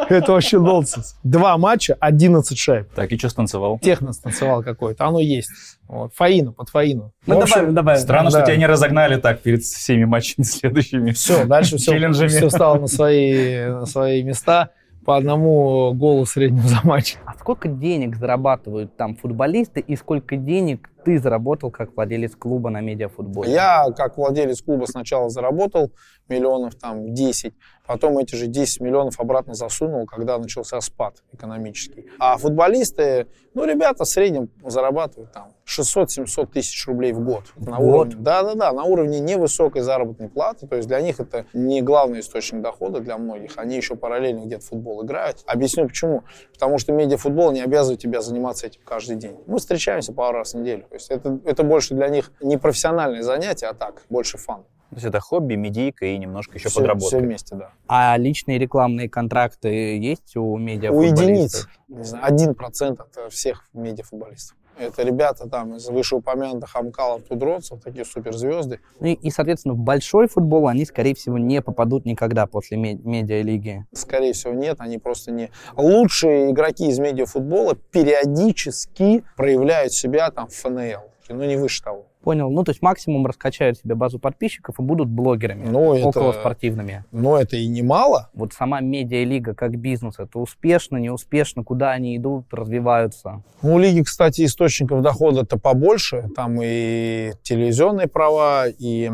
S2: Это вообще нонсенс. Два матча, 11 шайб.
S10: Так, и что станцевал?
S2: Техно станцевал какой-то. Оно есть. Вот. Фаину, под фаину.
S1: Мы
S2: общем,
S1: добавим, добавим.
S10: Странно, что
S2: Да.
S10: тебя не разогнали так перед всеми матчами следующими.
S2: Все, дальше все,
S10: Челленджами.
S2: все стало на свои, на свои места. По одному голу в среднем за матч.
S1: А сколько денег зарабатывают там футболисты и сколько денег ты заработал как владелец клуба на медиафутболе?
S2: Я, как владелец клуба, сначала заработал миллионов там 10, потом эти же 10 миллионов обратно засунул, когда начался спад экономический. А футболисты, ну, ребята в среднем зарабатывают там 600-700 тысяч рублей в год. На
S1: год?
S2: уровне, да-да-да, на уровне невысокой заработной платы. То есть для них это не главный источник дохода для многих. Они еще параллельно где-то футбол играют. Объясню почему. Потому что медиафутбол не обязывает тебя заниматься этим каждый день. Мы встречаемся пару раз в неделю. То есть это, это больше для них не профессиональное занятие, а так, больше фан.
S10: То есть это хобби, медийка и немножко еще
S2: Все,
S10: подработка.
S2: все вместе, да.
S1: А личные рекламные контракты есть у
S2: У
S1: медиафутболистов?
S2: единиц, не знаю, один процент от всех медиафутболистов. Это ребята там из вышеупомянутых Амкалов, Тудроцев, такие суперзвезды.
S1: Ну и, и, соответственно, в большой футбол они, скорее всего, не попадут никогда после ме- медиалиги.
S2: Скорее всего, нет, они просто не... Лучшие игроки из медиафутбола периодически проявляют себя там в ФНЛ, ну не выше того.
S1: Понял? Ну, то есть максимум раскачают себе базу подписчиков и будут блогерами.
S2: Ну, это-
S1: около спортивными.
S2: Но это и немало.
S1: Вот сама медиалига как бизнес, это успешно, неуспешно, куда они идут, развиваются?
S2: Ну, у лиги, кстати, источников дохода-то побольше. Там и телевизионные права, и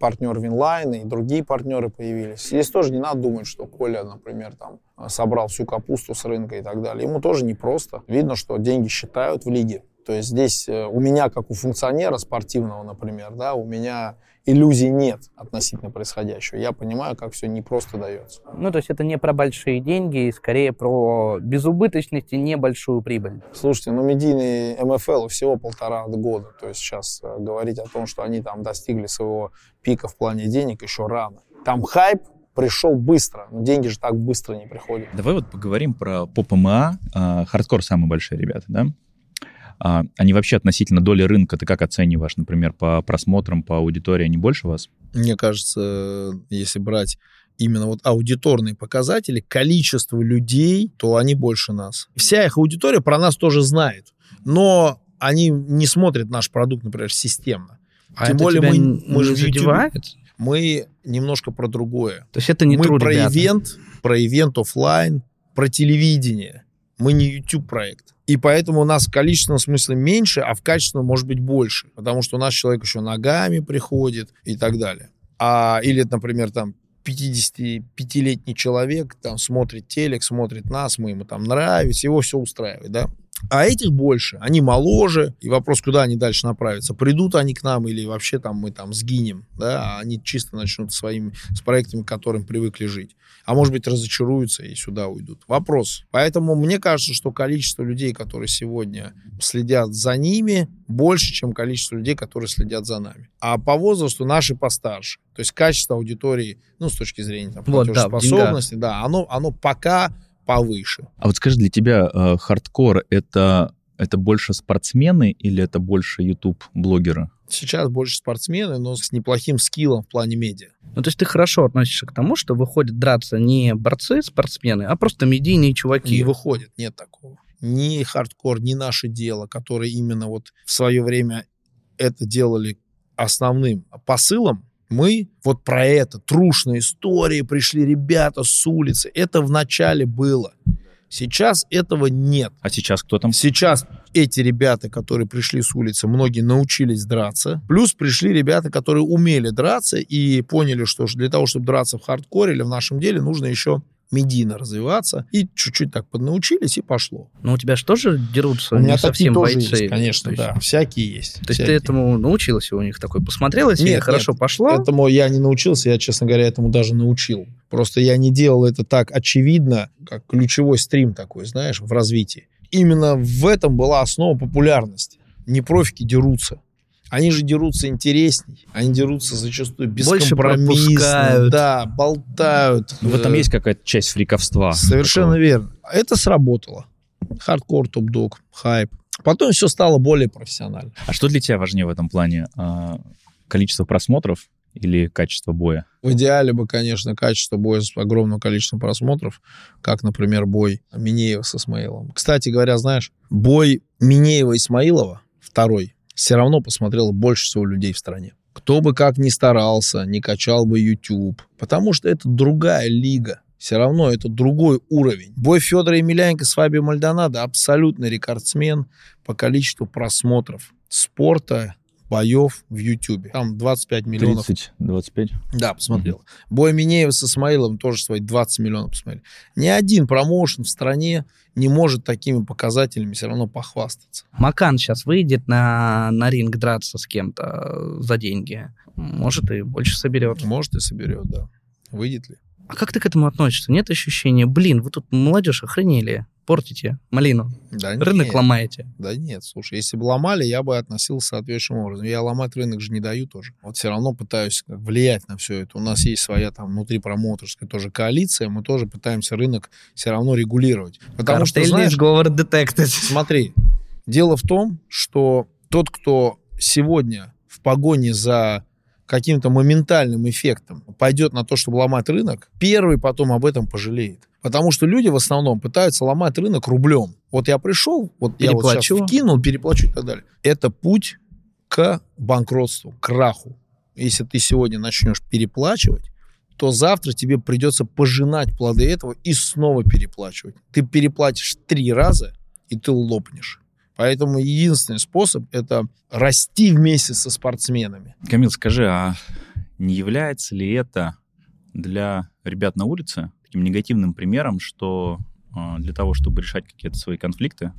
S2: партнер Винлайн, и другие партнеры появились. Здесь тоже не надо думать, что Коля, например, там собрал всю капусту с рынка и так далее. Ему тоже непросто. Видно, что деньги считают в лиге. То есть здесь э, у меня, как у функционера спортивного, например, да, у меня иллюзий нет относительно происходящего. Я понимаю, как все непросто дается.
S1: Ну, то есть это не про большие деньги, скорее про безубыточность и небольшую прибыль.
S2: Слушайте, ну медийный МФЛ всего полтора года. То есть сейчас э, говорить о том, что они там достигли своего пика в плане денег, еще рано. Там хайп пришел быстро, но деньги же так быстро не приходят.
S3: Давай вот поговорим про поп МА. А, Хардкор самые большие ребята, да? А, Они вообще относительно доли рынка, ты как оцениваешь, например, по просмотрам, по аудитории, они больше вас?
S11: Мне кажется, если брать именно вот аудиторные показатели, количество людей, то они больше нас. Вся их аудитория про нас тоже знает, но они не смотрят наш продукт, например, системно.
S1: А
S11: Тем
S1: это
S11: более
S1: тебя
S11: мы,
S1: не
S11: мы же в YouTube. Мы немножко про другое.
S1: То есть это не
S11: мы
S1: true,
S11: про
S1: ребята.
S11: ивент, про ивент оффлайн, про телевидение. Мы не YouTube проект. И поэтому у нас в количественном смысле меньше, а в качественном может быть больше. Потому что у нас человек еще ногами приходит и так далее. А, или, например, там 55-летний человек там смотрит телек, смотрит нас, мы ему там нравится, его все устраивает, да. А этих больше, они моложе, и вопрос, куда они дальше направятся. Придут они к нам или вообще там мы там сгинем, да, а они чисто начнут своими, с проектами, к которым привыкли жить. А может быть разочаруются и сюда уйдут. Вопрос. Поэтому мне кажется, что количество людей, которые сегодня следят за ними, больше, чем количество людей, которые следят за нами. А по возрасту наши постарше. То есть качество аудитории, ну, с точки зрения там,
S1: Вот, да,
S11: платежеспособности, да, оно, оно пока повыше.
S3: А вот скажи, для тебя э, хардкор это, это больше спортсмены или это больше YouTube-блогеры?
S11: Сейчас больше спортсмены, но с неплохим скиллом в плане медиа.
S1: Ну, то есть ты хорошо относишься к тому, что выходят драться не борцы, спортсмены, а просто медийные чуваки.
S11: Не выходит, нет такого. Ни хардкор, ни наше дело, которые именно вот в свое время это делали основным посылом,
S2: Мы вот про это, трушные истории, пришли ребята с улицы. Это в начале было. Сейчас этого нет.
S3: А сейчас кто там?
S2: Сейчас эти ребята, которые пришли с улицы, многие научились драться. Плюс пришли ребята, которые умели драться и поняли, что для того, чтобы драться в хардкоре или в нашем деле, нужно еще медийно развиваться. И чуть-чуть так поднаучились, и пошло.
S1: Ну, у тебя же тоже дерутся
S2: у меня
S1: не совсем
S2: тоже
S1: бойцы?
S2: Есть, конечно,
S1: есть,
S2: да. Всякие есть.
S1: То есть
S2: всякие.
S1: ты этому научился у них такой? Посмотрелась нет, и хорошо
S2: нет,
S1: пошло?
S2: Этому я не научился, я, честно говоря, этому даже научил. Просто я не делал это так очевидно, как ключевой стрим такой, знаешь, в развитии. Именно в этом была основа популярности. Не профики дерутся. Они же дерутся интересней. Они дерутся зачастую бескомпромиссно. Да, болтают.
S3: Ну, в этом есть какая-то часть фриковства.
S2: Совершенно такого. верно. Это сработало. Хардкор, топ-дог, хайп. Потом все стало более профессионально.
S3: А что для тебя важнее в этом плане? А, количество просмотров или качество боя?
S2: В идеале бы, конечно, качество боя с огромным количеством просмотров, как, например, бой Минеева с Исмаиловым. Кстати говоря, знаешь, бой Минеева и Исмаилова, второй, все равно посмотрело больше всего людей в стране. Кто бы как ни старался, не качал бы YouTube, потому что это другая лига. Все равно это другой уровень. Бой Федора Емельяненко с Фабио Мальдонадо абсолютный рекордсмен по количеству просмотров спорта боев в Ютьюбе. Там 25 миллионов.
S3: 30, 25?
S2: Да, посмотрел. Mm-hmm. Бой Минеева с Исмаиловым тоже свои 20 миллионов посмотрели. Ни один промоушен в стране не может такими показателями все равно похвастаться.
S1: Макан сейчас выйдет на, на ринг драться с кем-то за деньги. Может, и больше соберет.
S2: Может, и соберет, да. Выйдет ли?
S1: А как ты к этому относишься? Нет ощущения, блин, вы тут молодежь охренели, портите малину,
S2: да
S1: рынок
S2: нет.
S1: ломаете.
S2: Да нет, слушай, если бы ломали, я бы относился соответствующим образом. Я ломать рынок же не даю тоже. Вот все равно пытаюсь влиять на все это. У нас есть своя там внутри промоутерская тоже коалиция, мы тоже пытаемся рынок все равно регулировать. Потому
S1: Картельный
S2: что, знаешь,
S1: сговор детектить.
S2: Смотри, дело в том, что тот, кто сегодня в погоне за каким-то моментальным эффектом пойдет на то, чтобы ломать рынок, первый потом об этом пожалеет. Потому что люди в основном пытаются ломать рынок рублем. Вот я пришел, вот я вот сейчас вкинул, переплачу и так далее. Это путь к банкротству, к краху. Если ты сегодня начнешь переплачивать, то завтра тебе придется пожинать плоды этого и снова переплачивать. Ты переплатишь три раза, и ты лопнешь. Поэтому единственный способ – это расти вместе со спортсменами.
S3: Камил, скажи, а не является ли это для ребят на улице таким негативным примером, что э, для того, чтобы решать какие-то свои конфликты,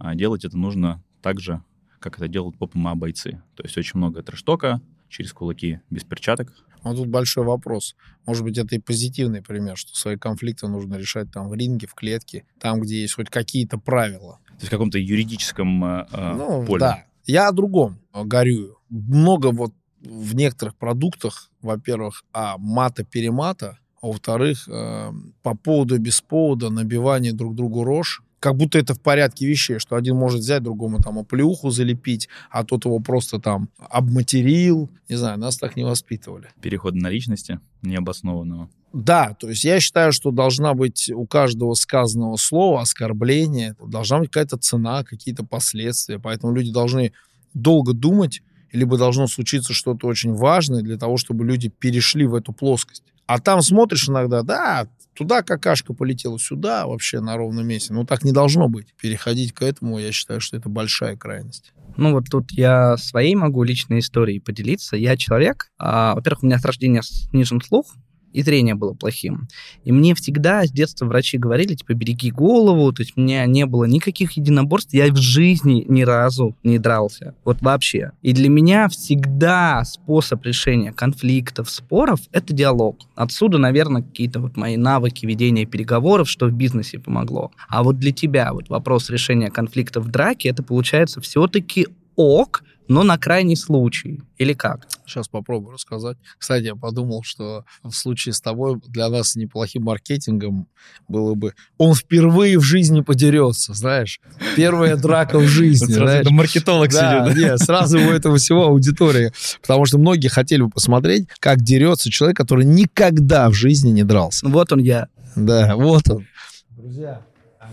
S3: э, делать это нужно так же, как это делают поп-ма бойцы. То есть очень много трэштока, через кулаки, без перчаток.
S2: Но тут большой вопрос. Может быть, это и позитивный пример, что свои конфликты нужно решать там в ринге, в клетке, там, где есть хоть какие-то правила.
S3: То есть в каком-то юридическом э,
S2: ну,
S3: поле.
S2: Да. Я о другом горюю. Много вот в некоторых продуктах, во-первых, а мата-перемата, а во-вторых, э, по поводу и без повода набивание друг другу рожь, как будто это в порядке вещей, что один может взять другому там оплеуху залепить, а тот его просто там обматерил. Не знаю, нас так не воспитывали.
S3: Переход на личности необоснованного.
S2: Да, то есть я считаю, что должна быть у каждого сказанного слова, оскорбления, должна быть какая-то цена, какие-то последствия. Поэтому люди должны долго думать, либо должно случиться что-то очень важное для того, чтобы люди перешли в эту плоскость. А там смотришь иногда, да, туда какашка полетела, сюда вообще на ровном месте. Ну, так не должно быть. Переходить к этому, я считаю, что это большая крайность.
S1: Ну, вот тут я своей могу личной историей поделиться. Я человек, а, во-первых, у меня с рождения снижен слух, и зрение было плохим. И мне всегда с детства врачи говорили, типа, береги голову, то есть у меня не было никаких единоборств, я в жизни ни разу не дрался, вот вообще. И для меня всегда способ решения конфликтов, споров — это диалог. Отсюда, наверное, какие-то вот мои навыки ведения переговоров, что в бизнесе помогло. А вот для тебя вот вопрос решения конфликтов в драке, это получается все-таки ок, но на крайний случай. Или как?
S2: Сейчас попробую рассказать. Кстати, я подумал, что в случае с тобой для нас неплохим маркетингом было бы он впервые в жизни подерется, знаешь. Первая драка в жизни.
S3: Сразу маркетолог сидит.
S2: Нет, сразу у этого всего аудитория. Потому что многие хотели бы посмотреть, как дерется человек, который никогда в жизни не дрался.
S1: Вот он я.
S2: Да, вот он. Друзья,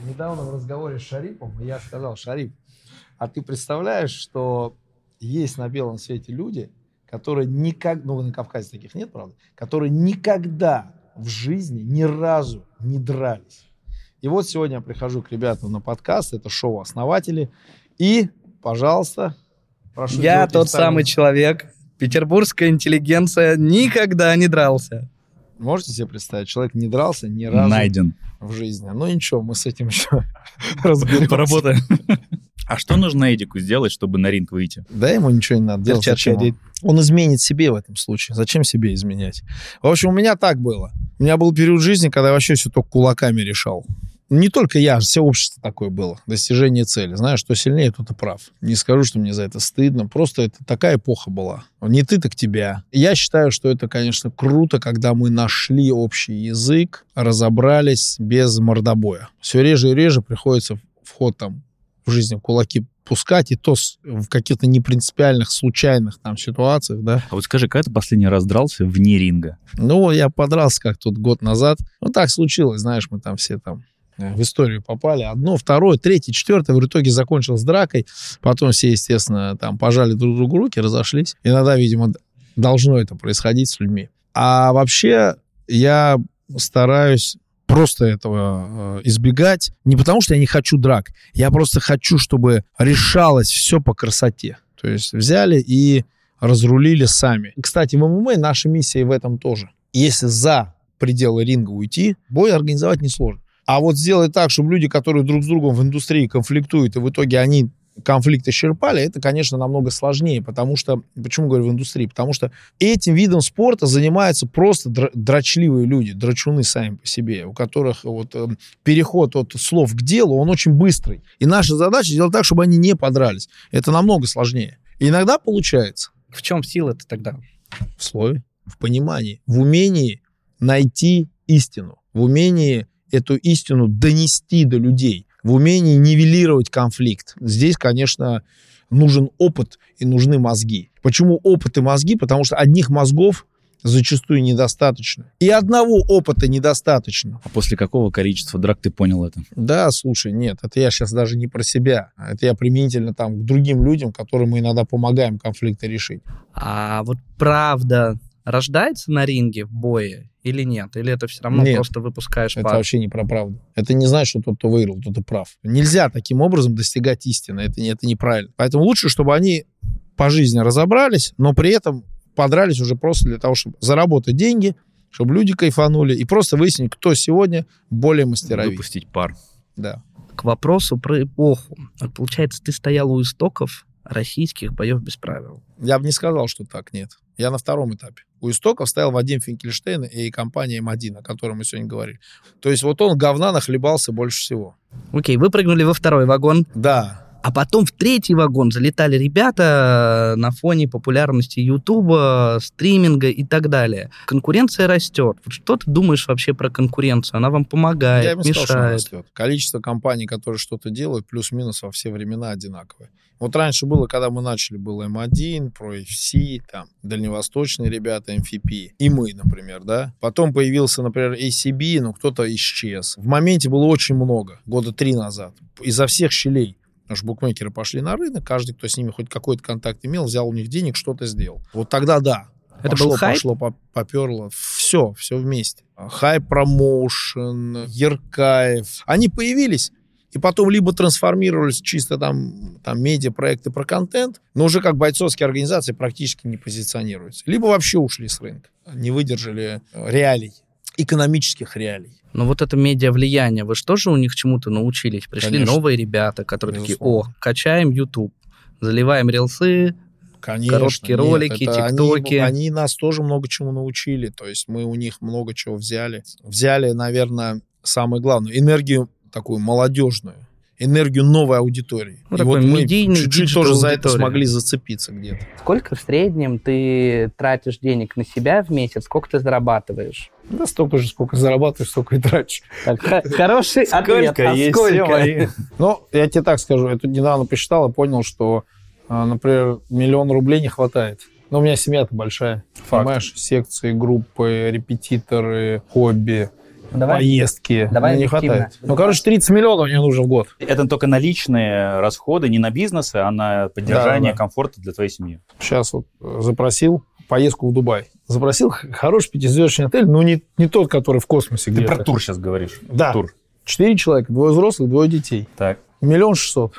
S2: недавно в разговоре с Шарипом я сказал, Шарип, а ты представляешь, что есть на белом свете люди, которые никак, ну, на Кавказе таких нет, правда, которые никогда в жизни ни разу не дрались. И вот сегодня я прихожу к ребятам на подкаст, это шоу «Основатели», и, пожалуйста,
S1: прошу Я тот самый человек, петербургская интеллигенция никогда не дрался.
S2: Можете себе представить, человек не дрался ни разу
S3: Найден.
S2: в жизни. Ну ничего, мы с этим еще разберемся.
S3: Поработаем. А что нужно Эдику сделать, чтобы на ринг выйти?
S2: Да, ему ничего не надо делать. Зачем? Он изменит себе в этом случае. Зачем себе изменять? В общем, у меня так было. У меня был период жизни, когда я вообще все только кулаками решал. Не только я, все общество такое было. Достижение цели. Знаешь, что сильнее, тот и прав. Не скажу, что мне за это стыдно. Просто это такая эпоха была. Не ты, так тебя. Я считаю, что это, конечно, круто, когда мы нашли общий язык, разобрались без мордобоя. Все реже и реже приходится вход там в жизни кулаки пускать, и то в каких-то непринципиальных, случайных там ситуациях, да.
S3: А вот скажи, когда ты последний раз дрался вне ринга?
S2: Ну, я подрался как тут год назад. Ну, так случилось, знаешь, мы там все там э, в историю попали. Одно, второе, третье, четвертое в итоге закончилось дракой. Потом все, естественно, там пожали друг другу руки, разошлись. Иногда, видимо, должно это происходить с людьми. А вообще я стараюсь просто этого э, избегать. Не потому, что я не хочу драк. Я просто хочу, чтобы решалось все по красоте. То есть взяли и разрулили сами. Кстати, в ММА наша миссия в этом тоже. Если за пределы ринга уйти, бой организовать несложно. А вот сделать так, чтобы люди, которые друг с другом в индустрии конфликтуют, и в итоге они конфликт исчерпали, это, конечно, намного сложнее, потому что, почему говорю в индустрии, потому что этим видом спорта занимаются просто дрочливые люди, драчуны сами по себе, у которых вот э, переход от слов к делу, он очень быстрый. И наша задача сделать так, чтобы они не подрались. Это намного сложнее. И иногда получается.
S1: В чем сила-то тогда?
S2: В слове, в понимании, в умении найти истину, в умении эту истину донести до людей – в умении нивелировать конфликт. Здесь, конечно, нужен опыт и нужны мозги. Почему опыт и мозги? Потому что одних мозгов зачастую недостаточно. И одного опыта недостаточно.
S3: А после какого количества драк ты понял это?
S2: Да, слушай, нет, это я сейчас даже не про себя. Это я применительно там к другим людям, которым мы иногда помогаем конфликты решить.
S1: А вот правда рождается на ринге в бое или нет? Или это все равно нет, просто выпускаешь
S2: это пар? вообще не про правду. Это не значит, что тот, кто выиграл, тот и прав. Нельзя таким образом достигать истины. Это, это неправильно. Поэтому лучше, чтобы они по жизни разобрались, но при этом подрались уже просто для того, чтобы заработать деньги, чтобы люди кайфанули и просто выяснить, кто сегодня более мастеровит.
S3: Выпустить пар.
S2: Да.
S1: К вопросу про эпоху. Получается, ты стоял у истоков российских боев без правил.
S2: Я бы не сказал, что так, нет. Я на втором этапе. У истоков стоял Вадим Финкельштейн и компания М1, о которой мы сегодня говорили. То есть вот он говна нахлебался больше всего.
S1: Окей, вы прыгнули во второй вагон.
S2: Да.
S1: А потом в третий вагон залетали ребята на фоне популярности Ютуба, стриминга и так далее. Конкуренция растет. Что ты думаешь вообще про конкуренцию? Она вам помогает, Я мешает? Сказал, растет.
S2: Количество компаний, которые что-то делают, плюс-минус во все времена одинаковое. Вот раньше было, когда мы начали, было М1, ProFC, там, дальневосточные ребята, MFP, и мы, например, да. Потом появился, например, ACB, но кто-то исчез. В моменте было очень много, года три назад, изо всех щелей. Потому что букмекеры пошли на рынок, каждый, кто с ними хоть какой-то контакт имел, взял у них денег, что-то сделал. Вот тогда да.
S1: Это пошло, был хайп?
S2: Пошло, поперло. Все, все вместе. Хайп промоушен, Еркаев. Они появились, и потом либо трансформировались чисто там, там медиа-проекты про контент, но уже как бойцовские организации практически не позиционируются. Либо вообще ушли с рынка, не выдержали реалий, экономических реалий.
S1: Но вот это медиа-влияние, вы что же у них чему-то научились? Пришли Конечно. новые ребята, которые Безусловно. такие, о, качаем YouTube, заливаем рилсы, Конечно, короткие нет, ролики, тиктоки.
S2: Они, они нас тоже много чему научили, то есть мы у них много чего взяли. Взяли, наверное, самое главное, энергию такую молодежную, энергию новой аудитории.
S1: Ну, и вот мы чуть-чуть
S2: тоже за это смогли зацепиться где-то.
S1: Сколько в среднем ты тратишь денег на себя в месяц? Сколько ты зарабатываешь?
S2: Да столько же, сколько зарабатываешь, столько и тратишь.
S1: хороший ответ.
S2: А есть сколько? Ну, я тебе так скажу, я тут недавно посчитал и понял, что, а, например, миллион рублей не хватает. Но у меня семья-то большая. Факт. Понимаешь, секции, группы, репетиторы, хобби –
S9: давай, поездки.
S1: Давай
S9: не хватает. Ну, короче, 30 миллионов мне нужен в год.
S3: Это только наличные расходы не на бизнес, а на поддержание да, да. комфорта для твоей семьи.
S9: Сейчас вот запросил поездку в Дубай. Запросил хороший пятизвездочный отель, но не, не тот, который в космосе.
S3: Ты про тур сейчас говоришь.
S9: Да.
S3: Тур.
S9: Четыре человека, двое взрослых, двое детей.
S3: Так.
S9: Миллион шестьсот.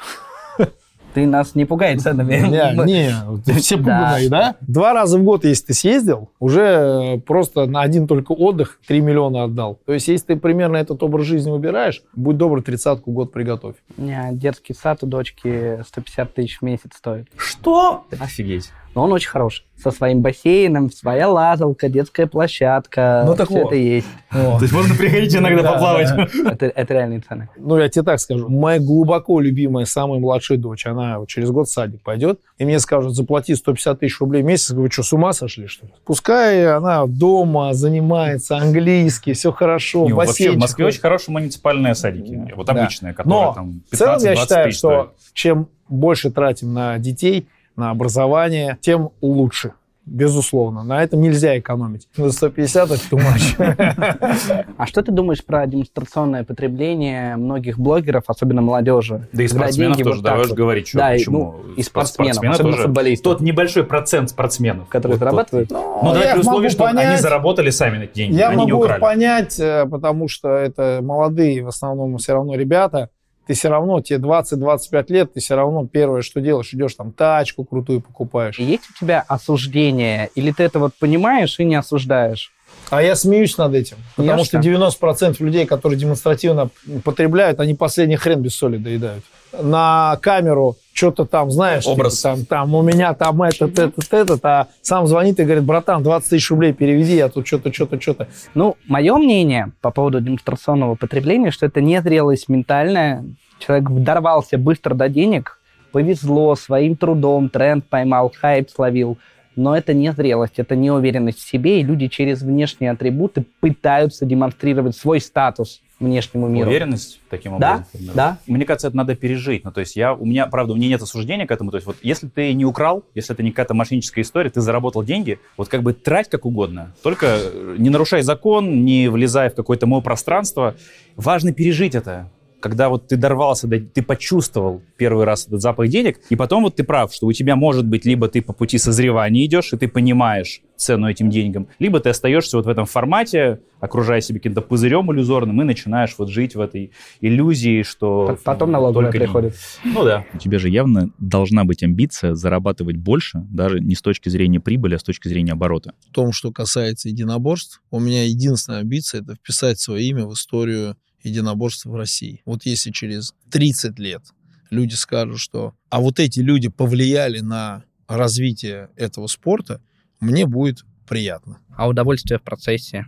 S1: Ты нас не пугай ценами.
S9: Не, не, все пуганые, да? Два раза в год, если ты съездил, уже просто на один только отдых 3 миллиона отдал. То есть, если ты примерно этот образ жизни выбираешь, будь добр, тридцатку год приготовь.
S1: У меня детский сад у дочки 150 тысяч в месяц стоит.
S3: Что? Офигеть
S1: но он очень хороший. Со своим бассейном, своя лазалка, детская площадка.
S9: Ну так
S1: все
S9: вот.
S1: это есть.
S3: То есть можно приходить иногда поплавать.
S1: Это, это реальные цены.
S9: Ну, я тебе так скажу. Моя глубоко любимая, самая младшая дочь, она через год в садик пойдет, и мне скажут, заплати 150 тысяч рублей в месяц. Вы что, с ума сошли, что ли? Пускай она дома занимается английски, все хорошо,
S3: Не, Вообще в Москве очень хорошие муниципальные садики. Вот обычные, которые
S9: Но
S3: там 15
S9: в целом я считаю, что чем больше тратим на детей, на образование, тем лучше. Безусловно. На этом нельзя экономить. За 150 это too much.
S1: А что ты думаешь про демонстрационное потребление многих блогеров, особенно молодежи?
S3: Да и спортсменов тоже, давай уж говорить, что,
S1: да,
S3: почему.
S1: И, ну, и спортсменов, особенно футболистов.
S3: Тот небольшой процент спортсменов.
S1: Которые
S3: вот
S1: зарабатывают?
S3: Тот. Ну, да, при условии, что
S9: понять,
S3: они заработали сами на эти деньги,
S9: Я
S3: они
S9: могу
S3: не
S9: их
S3: украли.
S9: понять, э, потому что это молодые в основном все равно ребята. Ты все равно, тебе 20-25 лет, ты все равно первое, что делаешь, идешь там тачку крутую покупаешь.
S1: Есть у тебя осуждение? Или ты это вот понимаешь и не осуждаешь?
S9: А я смеюсь над этим. Потому
S1: Ясно.
S9: что 90% людей, которые демонстративно потребляют, они последний хрен без соли доедают. На камеру что-то там, знаешь,
S3: Образ.
S9: типа, там, там у меня там этот, этот, этот, а сам звонит и говорит, братан, 20 тысяч рублей переведи, я тут что-то, что-то, что-то.
S1: Ну, мое мнение по поводу демонстрационного потребления, что это незрелость ментальная. Человек дорвался быстро до денег, повезло, своим трудом, тренд поймал, хайп словил. Но это не зрелость, это неуверенность в себе, и люди через внешние атрибуты пытаются демонстрировать свой статус внешнему миру.
S3: Уверенность таким
S1: Да,
S3: образом.
S1: да.
S3: Мне кажется, это надо пережить. Ну, то есть я, у меня, правда, у меня нет осуждения к этому. То есть вот если ты не украл, если это не какая-то мошенническая история, ты заработал деньги, вот как бы трать как угодно. Только э, не нарушай закон, не влезай в какое-то мое пространство. Важно пережить это. Когда вот ты дорвался, до- ты почувствовал первый раз этот запах денег, и потом вот ты прав, что у тебя может быть либо ты по пути созревания идешь, и ты понимаешь цену этим деньгам, либо ты остаешься вот в этом формате, окружая себя каким-то пузырем иллюзорным, и начинаешь вот жить в этой иллюзии, что...
S1: Потом налоговая
S3: только
S1: приходит.
S3: Ну да. У тебя же явно должна быть амбиция зарабатывать больше, даже не с точки зрения прибыли, а с точки зрения оборота.
S2: В том, что касается единоборств, у меня единственная амбиция — это вписать свое имя в историю единоборств в России. Вот если через 30 лет люди скажут, что «а вот эти люди повлияли на развитие этого спорта», мне будет приятно.
S1: А удовольствие в процессе?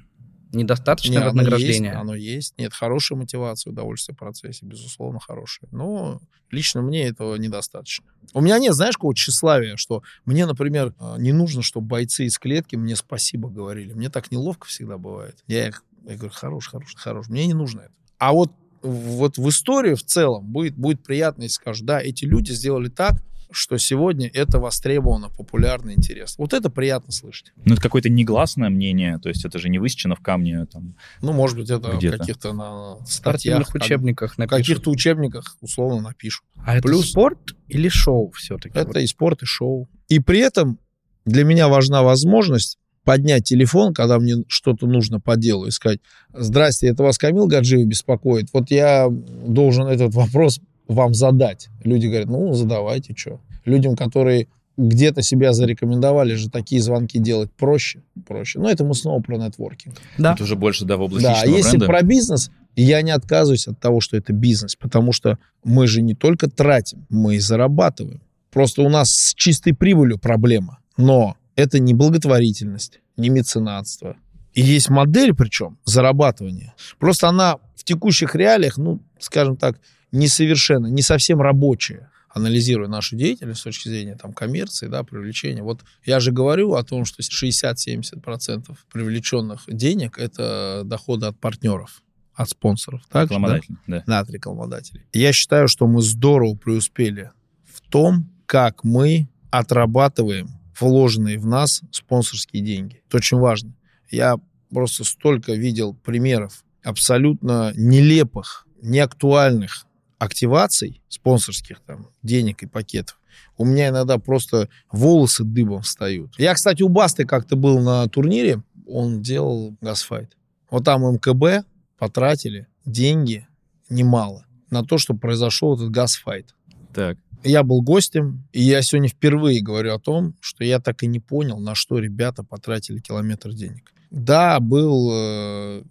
S1: Недостаточно
S2: Не, оно
S1: вознаграждения?
S2: есть, оно есть. Нет, хорошая мотивация, удовольствие в процессе, безусловно, хорошее. Но лично мне этого недостаточно. У меня нет, знаешь, какого тщеславия, что мне, например, э, не нужно, чтобы бойцы из клетки мне спасибо говорили. Мне так неловко всегда бывает. Я их я говорю, хорош, хорош, хорош. Мне не нужно это. А вот, вот в истории в целом будет, будет приятно, если скажут, да, эти люди сделали так, что сегодня это востребовано, популярно, интересно. Вот это приятно слышать.
S3: Ну, это какое-то негласное мнение, то есть это же не высечено в камне. Там.
S2: Ну, может быть, это
S3: Где-то.
S2: в каких-то на
S1: В
S2: статьях,
S1: учебниках
S2: в
S1: напишут.
S2: каких-то учебниках условно напишут.
S1: А это
S2: Плюс-
S1: спорт или шоу все-таки?
S2: Это и спорт, и шоу. И при этом для меня важна возможность поднять телефон, когда мне что-то нужно по делу, и сказать, здрасте, это вас Камил Гаджиев беспокоит. Вот я должен этот вопрос вам задать. Люди говорят, ну, задавайте, что. Людям, которые где-то себя зарекомендовали же такие звонки делать проще, проще. Но это мы снова про нетворкинг.
S1: Да.
S3: Это уже больше, да, в области
S2: Да, а если
S3: бренда.
S2: про бизнес, я не отказываюсь от того, что это бизнес, потому что мы же не только тратим, мы и зарабатываем. Просто у нас с чистой прибылью проблема, но это не благотворительность, не меценатство. И есть модель, причем, зарабатывания. Просто она в текущих реалиях, ну, скажем так, несовершенно, не совсем рабочая анализируя нашу деятельность с точки зрения там, коммерции, да, привлечения. Вот я же говорю о том, что 60-70% привлеченных денег – это доходы от партнеров, от спонсоров. Так?
S3: Рекламодатель, да.
S2: Да, от рекламодателей. Я считаю, что мы здорово преуспели в том, как мы отрабатываем вложенные в нас спонсорские деньги. Это очень важно. Я просто столько видел примеров абсолютно нелепых, неактуальных активаций спонсорских там денег и пакетов, у меня иногда просто волосы дыбом встают. Я, кстати, у Басты как-то был на турнире, он делал газфайт. Вот там МКБ потратили деньги немало на то, чтобы произошел этот газфайт.
S3: Так.
S2: Я был гостем, и я сегодня впервые говорю о том, что я так и не понял, на что ребята потратили километр денег. Да, был э,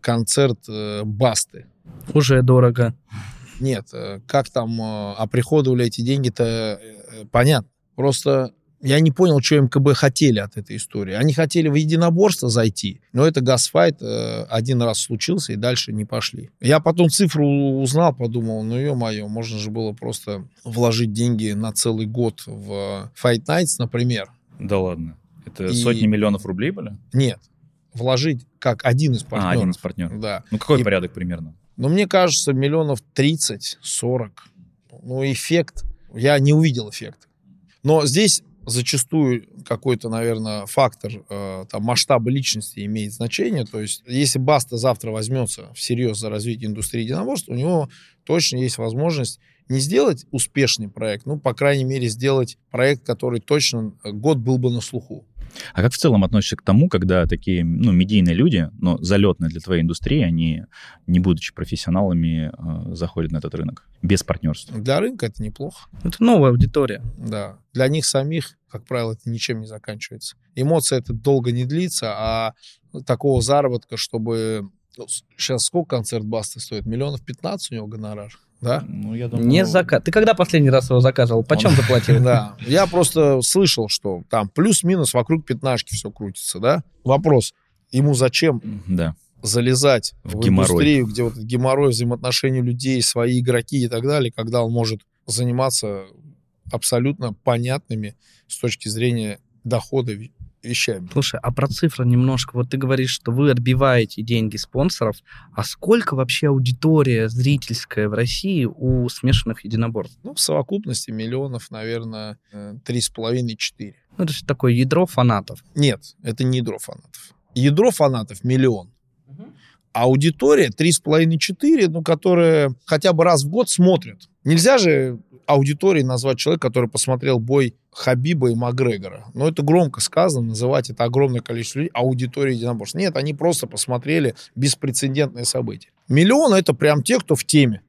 S2: концерт э, Басты.
S1: Уже дорого.
S2: Нет, э, как там э, оприходовали эти деньги-то, э, понятно. Просто я не понял, что МКБ хотели от этой истории. Они хотели в единоборство зайти, но это газфайт один раз случился, и дальше не пошли. Я потом цифру узнал, подумал, ну, ё-моё, можно же было просто вложить деньги на целый год в Fight Nights, например.
S3: Да ладно. Это и... сотни миллионов рублей были?
S2: Нет. Вложить как один из партнеров.
S3: А, один из партнеров.
S2: Да.
S3: Ну, какой
S2: и...
S3: порядок примерно?
S2: Ну, мне кажется, миллионов 30-40. Ну, эффект, я не увидел эффекта. Но здесь зачастую какой-то, наверное, фактор э, там, масштаба личности имеет значение. То есть, если Баста завтра возьмется всерьез за развитие индустрии единоборств, у него точно есть возможность не сделать успешный проект, ну, по крайней мере, сделать проект, который точно год был бы на слуху.
S3: А как в целом относишься к тому, когда такие ну, медийные люди, но залетные для твоей индустрии, они, не будучи профессионалами, э, заходят на этот рынок без партнерства?
S2: Для рынка это неплохо.
S1: Это новая аудитория.
S2: Да. Для них самих, как правило, это ничем не заканчивается. Эмоция это долго не длится, а такого заработка, чтобы... Ну, сейчас сколько концерт Басты стоит? Миллионов 15 у него гонорар? Да?
S1: Ну, я думаю... Не заказ. Ты когда последний раз его заказывал? Почем Он... заплатил?
S2: Да. Я просто слышал, что там плюс-минус вокруг пятнашки все крутится, да? Вопрос. Ему зачем
S3: да.
S2: залезать в, в индустрию, где вот геморрой, взаимоотношения людей, свои игроки и так далее, когда он может заниматься абсолютно понятными с точки зрения дохода вещами.
S1: Слушай, а про цифры немножко. Вот ты говоришь, что вы отбиваете деньги спонсоров. А сколько вообще аудитория зрительская в России у смешанных единоборств?
S2: Ну, в совокупности миллионов, наверное, три с половиной четыре.
S1: Ну, это такое ядро фанатов.
S2: Нет, это не ядро фанатов. Ядро фанатов миллион. А аудитория 3,5-4, ну, которая хотя бы раз в год смотрят. Нельзя же аудиторией назвать человека, который посмотрел бой Хабиба и Макгрегора. Но это громко сказано, называть это огромное количество людей аудиторией единоборств. Нет, они просто посмотрели беспрецедентное событие. Миллион — это прям те, кто в теме.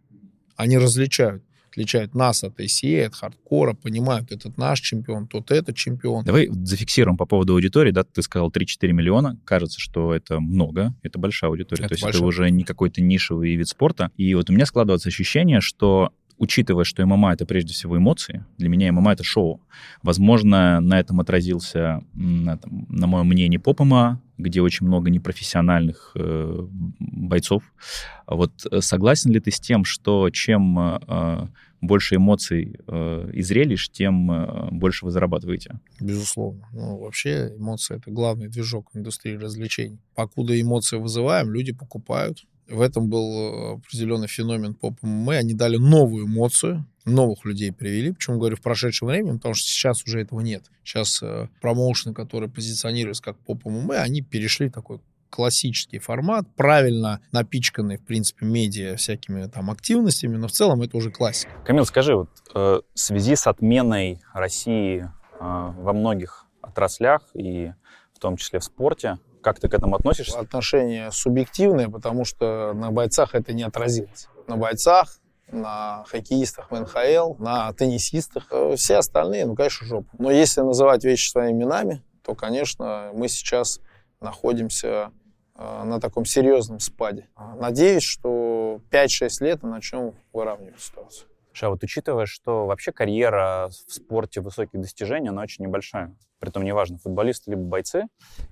S2: Они различают отличают нас от ACA, от хардкора, понимают, этот наш чемпион, тот этот чемпион.
S3: Давай зафиксируем по поводу аудитории, да, ты сказал 3-4 миллиона, кажется, что это много, это большая аудитория, это то есть большая. это уже не какой-то нишевый вид спорта, и вот у меня складывается ощущение, что учитывая, что ММА — это прежде всего эмоции, для меня ММА — это шоу. Возможно, на этом отразился, на, там, на моем мнении, поп ММА, где очень много непрофессиональных э, бойцов. Вот э, согласен ли ты с тем, что чем э, больше эмоций э, и зрелищ, тем э, больше вы зарабатываете?
S2: Безусловно. Ну, вообще эмоции — это главный движок индустрии развлечений. Покуда эмоции вызываем, люди покупают, в этом был э, определенный феномен поп ММА. Они дали новую эмоцию, новых людей привели. Почему говорю в прошедшем времени? Потому что сейчас уже этого нет. Сейчас э, промоушены, которые позиционируются как поп ММА, они перешли такой классический формат, правильно напичканный, в принципе, медиа всякими там активностями, но в целом это уже классика.
S4: Камил, скажи, вот э, в связи с отменой России э, во многих отраслях и в том числе в спорте, как ты к этому относишься?
S2: Отношения субъективные, потому что на бойцах это не отразилось. На бойцах, на хоккеистах в НХЛ, на теннисистах. Э, все остальные, ну, конечно, жопа. Но если называть вещи своими именами, то, конечно, мы сейчас находимся э, на таком серьезном спаде. Надеюсь, что 5-6 лет мы начнем выравнивать ситуацию.
S4: А вот учитывая, что вообще карьера в спорте высоких достижений, она очень небольшая. Притом неважно, футболисты либо бойцы.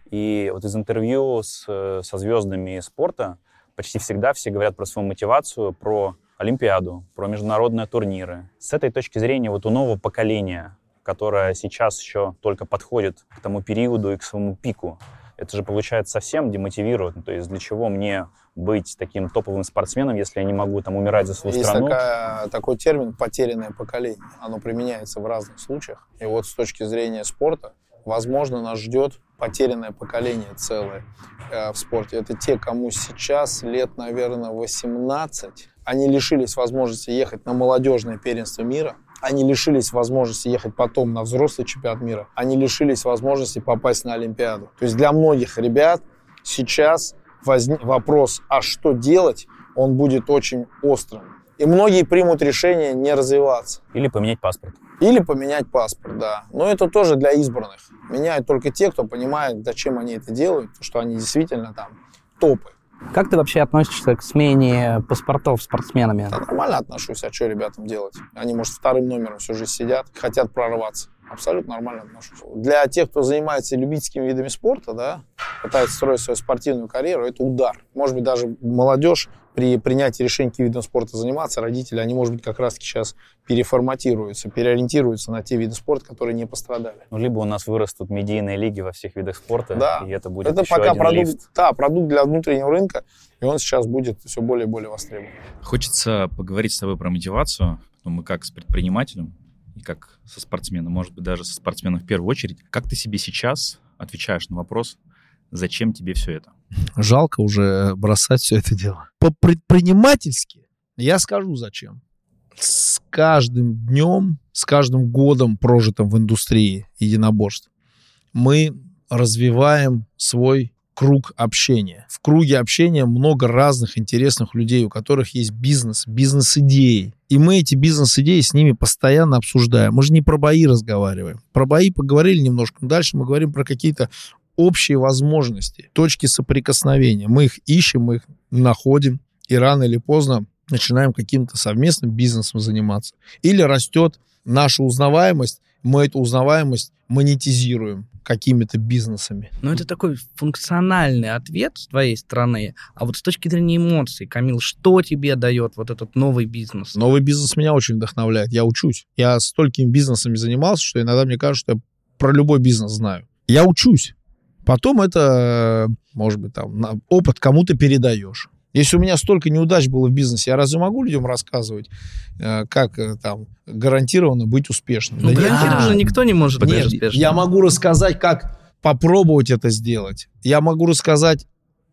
S4: И вот из интервью с, со звездами спорта почти всегда все говорят про свою мотивацию, про Олимпиаду, про международные турниры. С этой точки зрения вот у нового поколения, которое сейчас еще только подходит к тому периоду и к своему пику, это же получается совсем демотивирует. То есть для чего мне быть таким топовым спортсменом, если я не могу там умирать за свою
S2: Есть
S4: страну?
S2: Есть такой термин «потерянное поколение». Оно применяется в разных случаях. И вот с точки зрения спорта, возможно, нас ждет
S9: потерянное поколение целое э, в спорте. Это те, кому сейчас лет, наверное, 18. Они лишились возможности ехать на молодежное первенство мира. Они лишились возможности ехать потом на взрослый чемпионат мира. Они лишились возможности попасть на Олимпиаду. То есть для многих ребят сейчас возник вопрос, а что делать, он будет очень острым. И многие примут решение не развиваться.
S4: Или поменять паспорт.
S9: Или поменять паспорт, да. Но это тоже для избранных. Меняют только те, кто понимает, зачем они это делают, что они действительно там топы.
S1: Как ты вообще относишься к смене паспортов спортсменами?
S9: Да, нормально отношусь. А что ребятам делать? Они, может, вторым номером всю жизнь сидят, хотят прорваться. Абсолютно нормально отношусь. Для тех, кто занимается любительскими видами спорта, да, пытается строить свою спортивную карьеру, это удар. Может быть, даже молодежь при принятии решения, каким видом спорта заниматься, родители, они, может быть, как раз-таки сейчас переформатируются, переориентируются на те виды спорта, которые не пострадали.
S4: Ну, либо у нас вырастут медийные лиги во всех видах спорта,
S9: да.
S4: и это будет
S9: это
S4: еще
S9: пока
S4: один
S9: продукт,
S4: лифт.
S9: Да, продукт для внутреннего рынка, и он сейчас будет все более и более востребован.
S3: Хочется поговорить с тобой про мотивацию. Ну, мы как с предпринимателем и как со спортсменом, может быть, даже со спортсменом в первую очередь. Как ты себе сейчас отвечаешь на вопрос, зачем тебе все это?
S2: Жалко уже бросать все это дело. По-предпринимательски я скажу зачем. С каждым днем, с каждым годом, прожитым в индустрии единоборств, мы развиваем свой круг общения. В круге общения много разных интересных людей, у которых есть бизнес, бизнес-идеи. И мы эти бизнес-идеи с ними постоянно обсуждаем. Мы же не про бои разговариваем. Про бои поговорили немножко, но дальше мы говорим про какие-то общие возможности, точки соприкосновения. Мы их ищем, мы их находим, и рано или поздно начинаем каким-то совместным бизнесом заниматься. Или растет наша узнаваемость, мы эту узнаваемость монетизируем какими-то бизнесами.
S1: Ну, это такой функциональный ответ с твоей стороны. А вот с точки зрения эмоций, Камил, что тебе дает вот этот новый бизнес?
S2: Новый бизнес меня очень вдохновляет. Я учусь. Я столькими бизнесами занимался, что иногда мне кажется, что я про любой бизнес знаю. Я учусь. Потом это, может быть, там, опыт кому-то передаешь. Если у меня столько неудач было в бизнесе, я разве могу людям рассказывать, э, как э, там гарантированно быть успешным?
S1: Ну,
S2: Да нет.
S1: гарантированно же никто не может быть
S2: Нет,
S1: успешным.
S2: я могу рассказать, как попробовать это сделать. Я могу рассказать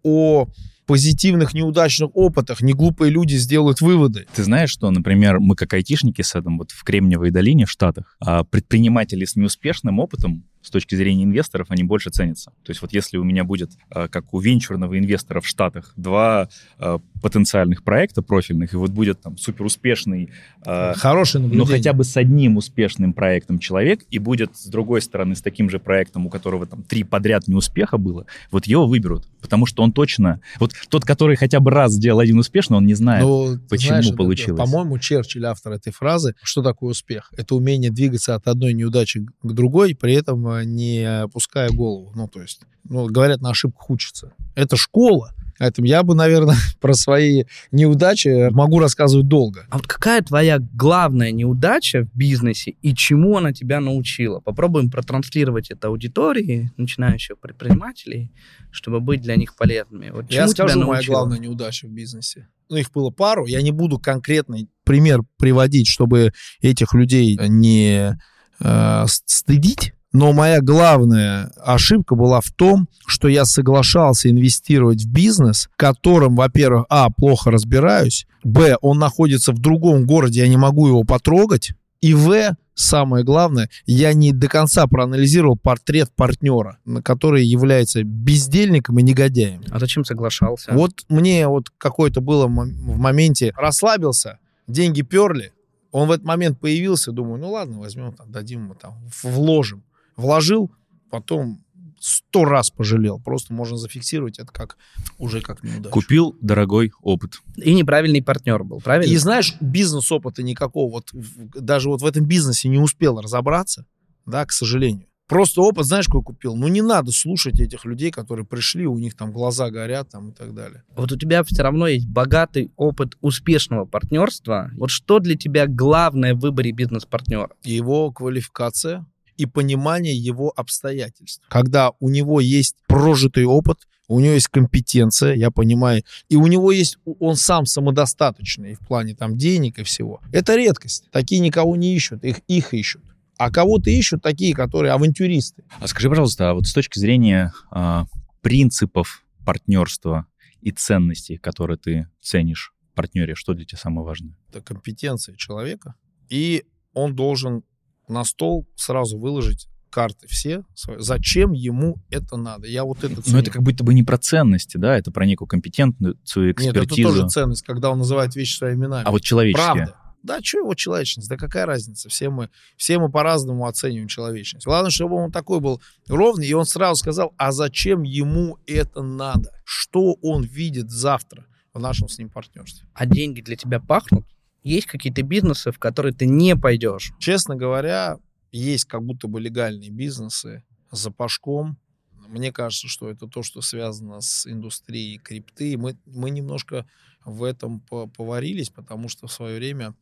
S2: о позитивных неудачных опытах. Неглупые люди сделают выводы.
S3: Ты знаешь, что, например, мы как айтишники с этим вот в Кремниевой долине в Штатах, а предприниматели с неуспешным опытом с точки зрения инвесторов, они больше ценятся. То есть вот если у меня будет, а, как у венчурного инвестора в Штатах, два а, потенциальных проекта профильных, и вот будет там супер успешный,
S2: Хорошее
S3: но
S2: наблюдение.
S3: хотя бы с одним успешным проектом человек, и будет с другой стороны с таким же проектом, у которого там три подряд неуспеха было, вот его выберут, потому что он точно... Вот тот, который хотя бы раз сделал один успешный, он не знает,
S2: Ну, ты
S3: почему
S2: знаешь,
S3: получилось.
S2: По-моему, Черчилль, автор этой фразы, что такое успех? Это умение двигаться от одной неудачи к другой, при этом э, не опуская голову. Ну, то есть, ну, говорят, на ошибках учатся. Это школа. Поэтому я бы, наверное, про свои неудачи могу рассказывать долго.
S1: А вот какая твоя главная неудача в бизнесе и чему она тебя научила? Попробуем протранслировать это аудитории начинающих предпринимателей, чтобы быть для них полезными. Вот
S2: Я скажу, моя главная неудача в бизнесе. Ну, их было пару. Я не буду конкретный пример приводить, чтобы этих людей не э, стыдить. Но моя главная ошибка была в том, что я соглашался инвестировать в бизнес, в котором, во-первых, а, плохо разбираюсь, б, он находится в другом городе, я не могу его потрогать, и в, самое главное, я не до конца проанализировал портрет партнера, который является бездельником и негодяем.
S1: А зачем соглашался?
S2: Вот мне вот какое-то было в моменте расслабился, деньги перли, он в этот момент появился, думаю, ну ладно, возьмем, там, дадим ему там, вложим. Вложил, потом сто раз пожалел. Просто можно зафиксировать это как уже как неудачу.
S3: Купил дорогой опыт.
S1: И неправильный партнер был, правильно?
S2: И знаешь, бизнес-опыта никакого, вот даже вот в этом бизнесе не успел разобраться, да, к сожалению. Просто опыт, знаешь, какой купил? Ну, не надо слушать этих людей, которые пришли, у них там глаза горят там и так далее.
S1: Вот у тебя все равно есть богатый опыт успешного партнерства. Вот что для тебя главное в выборе бизнес-партнера?
S2: его квалификация и понимание его обстоятельств. Когда у него есть прожитый опыт, у него есть компетенция, я понимаю, и у него есть, он сам самодостаточный в плане там денег и всего. Это редкость. Такие никого не ищут, их, их ищут. А кого-то ищут такие, которые авантюристы.
S3: А скажи, пожалуйста, а вот с точки зрения а, принципов партнерства и ценностей, которые ты ценишь в партнере, что для тебя самое важное?
S2: Это компетенция человека, и он должен на стол сразу выложить карты все, зачем ему это надо. Я вот это
S3: ценю. Но это как будто бы не про ценности, да, это про некую компетентную экспертизу. Нет, это
S2: тоже ценность, когда он называет вещи своими именами.
S3: А вот человеческие?
S2: Правда. Да, что его человечность? Да какая разница? Все мы, все мы по-разному оцениваем человечность. Главное, чтобы он такой был ровный, и он сразу сказал, а зачем ему это надо? Что он видит завтра в нашем с ним партнерстве?
S1: А деньги для тебя пахнут? Есть какие-то бизнесы, в которые ты не пойдешь?
S2: Честно говоря, есть как будто бы легальные бизнесы за пашком. Мне кажется, что это то, что связано с индустрией крипты. Мы, мы немножко в этом поварились, потому что в свое время,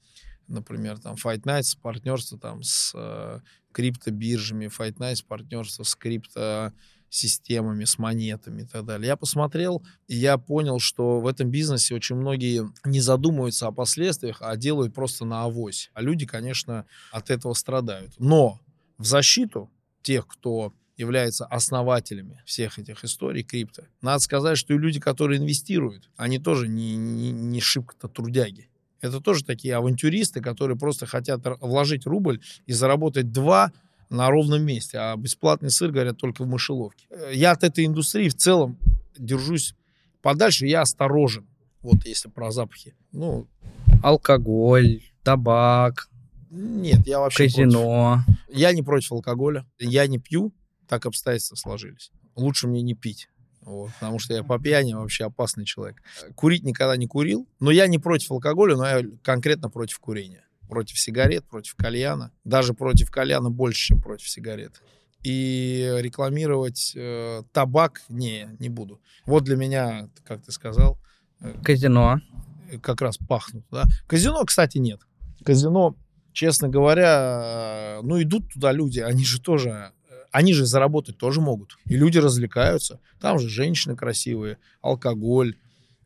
S2: например, там Fight Nights партнерство там с э, криптобиржами, Fight Nights партнерство с крипто системами, с монетами и так далее. Я посмотрел, и я понял, что в этом бизнесе очень многие не задумываются о последствиях, а делают просто на авось. А люди, конечно, от этого страдают. Но в защиту тех, кто является основателями всех этих историй крипто. Надо сказать, что и люди, которые инвестируют, они тоже не, не, не шибко-то трудяги. Это тоже такие авантюристы, которые просто хотят вложить рубль и заработать два на ровном месте, а бесплатный сыр, говорят, только в мышеловке. Э, я от этой индустрии в целом держусь подальше, я осторожен, вот если про запахи. Ну,
S1: алкоголь, табак.
S2: Нет, я вообще
S1: Казино.
S2: Против. Я не против алкоголя, я не пью, так обстоятельства сложились. Лучше мне не пить. Вот, потому что я по пьяни вообще опасный человек. Курить никогда не курил, но я не против алкоголя, но я конкретно против курения против сигарет, против кальяна. Даже против кальяна больше, чем против сигарет. И рекламировать э, табак не, не буду. Вот для меня, как ты сказал...
S1: Э, Казино.
S2: Как раз пахнут, да. Казино, кстати, нет. Казино, честно говоря, ну идут туда люди, они же тоже они же заработать тоже могут. И люди развлекаются. Там же женщины красивые, алкоголь,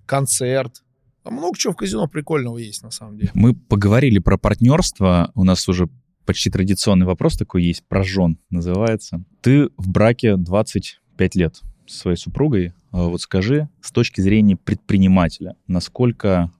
S2: концерт. А много чего в казино прикольного есть, на самом деле.
S3: Мы поговорили про партнерство. У нас уже почти традиционный вопрос такой есть, про жен называется. Ты в браке 25 лет с своей супругой. А вот скажи, с точки зрения предпринимателя, насколько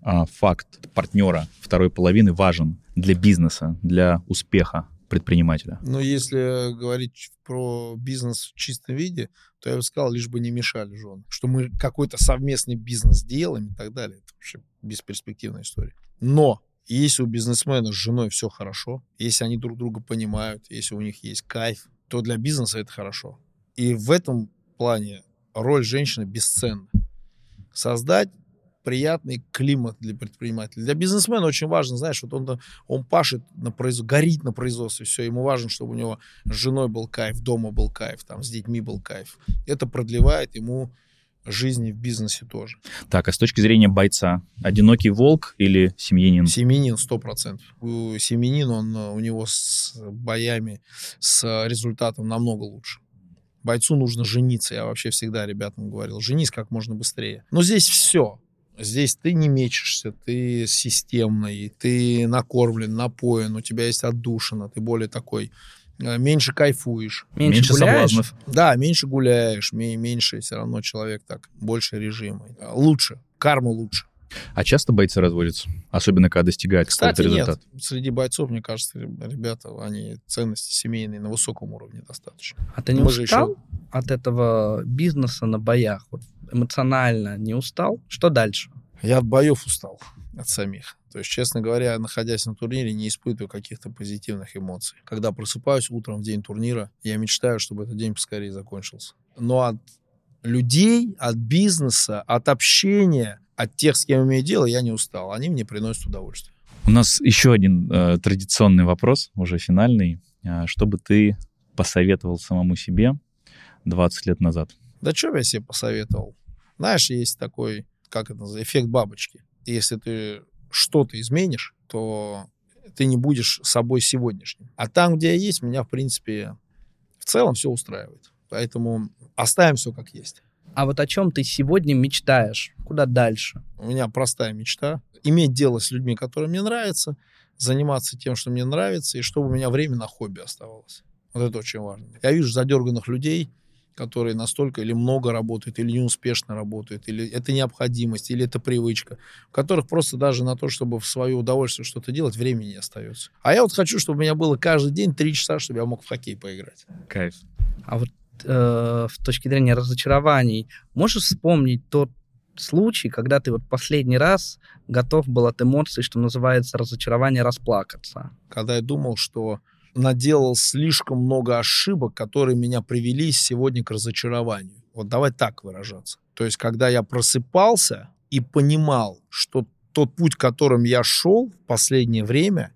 S3: а, факт партнера второй половины важен для бизнеса, для успеха предпринимателя?
S2: Ну, если говорить про бизнес в чистом виде, то я бы сказал, лишь бы не мешали жены. Что мы какой-то совместный бизнес делаем и так далее. Это вообще бесперспективная история. Но если у бизнесмена с женой все хорошо, если они друг друга понимают, если у них есть кайф, то для бизнеса это хорошо. И в этом плане роль женщины бесценна. Создать приятный климат для предпринимателя. Для бизнесмена очень важно, знаешь, вот он, он пашет на производстве, горит на производстве, все, ему важно, чтобы у него с женой был кайф, дома был кайф, там, с детьми был кайф. Это продлевает ему жизни в бизнесе тоже.
S3: Так, а с точки зрения бойца, одинокий волк или семьянин?
S2: Семьянин, сто процентов. Семьянин, он, у него с боями, с результатом намного лучше. Бойцу нужно жениться. Я вообще всегда ребятам говорил, женись как можно быстрее. Но здесь все. Здесь ты не мечешься, ты системный, ты накормлен, напоен, у тебя есть отдушина, ты более такой э, меньше кайфуешь.
S1: Меньше, меньше соблазнов.
S2: Да, меньше гуляешь, меньше все равно человек так, больше режима. Лучше, карма лучше.
S3: А часто бойцы разводятся? Особенно, когда достигают какого-то результата?
S2: Нет. Среди бойцов, мне кажется, ребята, они ценности семейные на высоком уровне достаточно.
S1: А ты не Мы устал еще... от этого бизнеса на боях? Вот эмоционально не устал? Что дальше?
S2: Я от боев устал, от самих. То есть, честно говоря, находясь на турнире, не испытываю каких-то позитивных эмоций. Когда просыпаюсь утром в день турнира, я мечтаю, чтобы этот день поскорее закончился. Но от людей, от бизнеса, от общения, от тех, с кем имею дело, я не устал. Они мне приносят удовольствие.
S3: У нас еще один э, традиционный вопрос, уже финальный. Э, что бы ты посоветовал самому себе 20 лет назад?
S2: Да что я себе посоветовал? Знаешь, есть такой, как это называется, эффект бабочки. Если ты что-то изменишь, то ты не будешь собой сегодняшним. А там, где я есть, меня, в принципе, в целом все устраивает. Поэтому оставим все как есть.
S1: А вот о чем ты сегодня мечтаешь? Куда дальше?
S2: У меня простая мечта. Иметь дело с людьми, которые мне нравятся, заниматься тем, что мне нравится, и чтобы у меня время на хобби оставалось. Вот это очень важно. Я вижу задерганных людей, которые настолько или много работают, или неуспешно работают, или это необходимость, или это привычка, у которых просто даже на то, чтобы в свое удовольствие что-то делать, времени не остается. А я вот хочу, чтобы у меня было каждый день три часа, чтобы я мог в хоккей поиграть.
S3: Кайф.
S1: А вот э, с точки зрения разочарований, можешь вспомнить тот случай, когда ты вот последний раз готов был от эмоций, что называется, разочарование расплакаться?
S2: Когда я думал, что наделал слишком много ошибок, которые меня привели сегодня к разочарованию. Вот давай так выражаться. То есть, когда я просыпался и понимал, что тот путь, которым я шел в последнее время,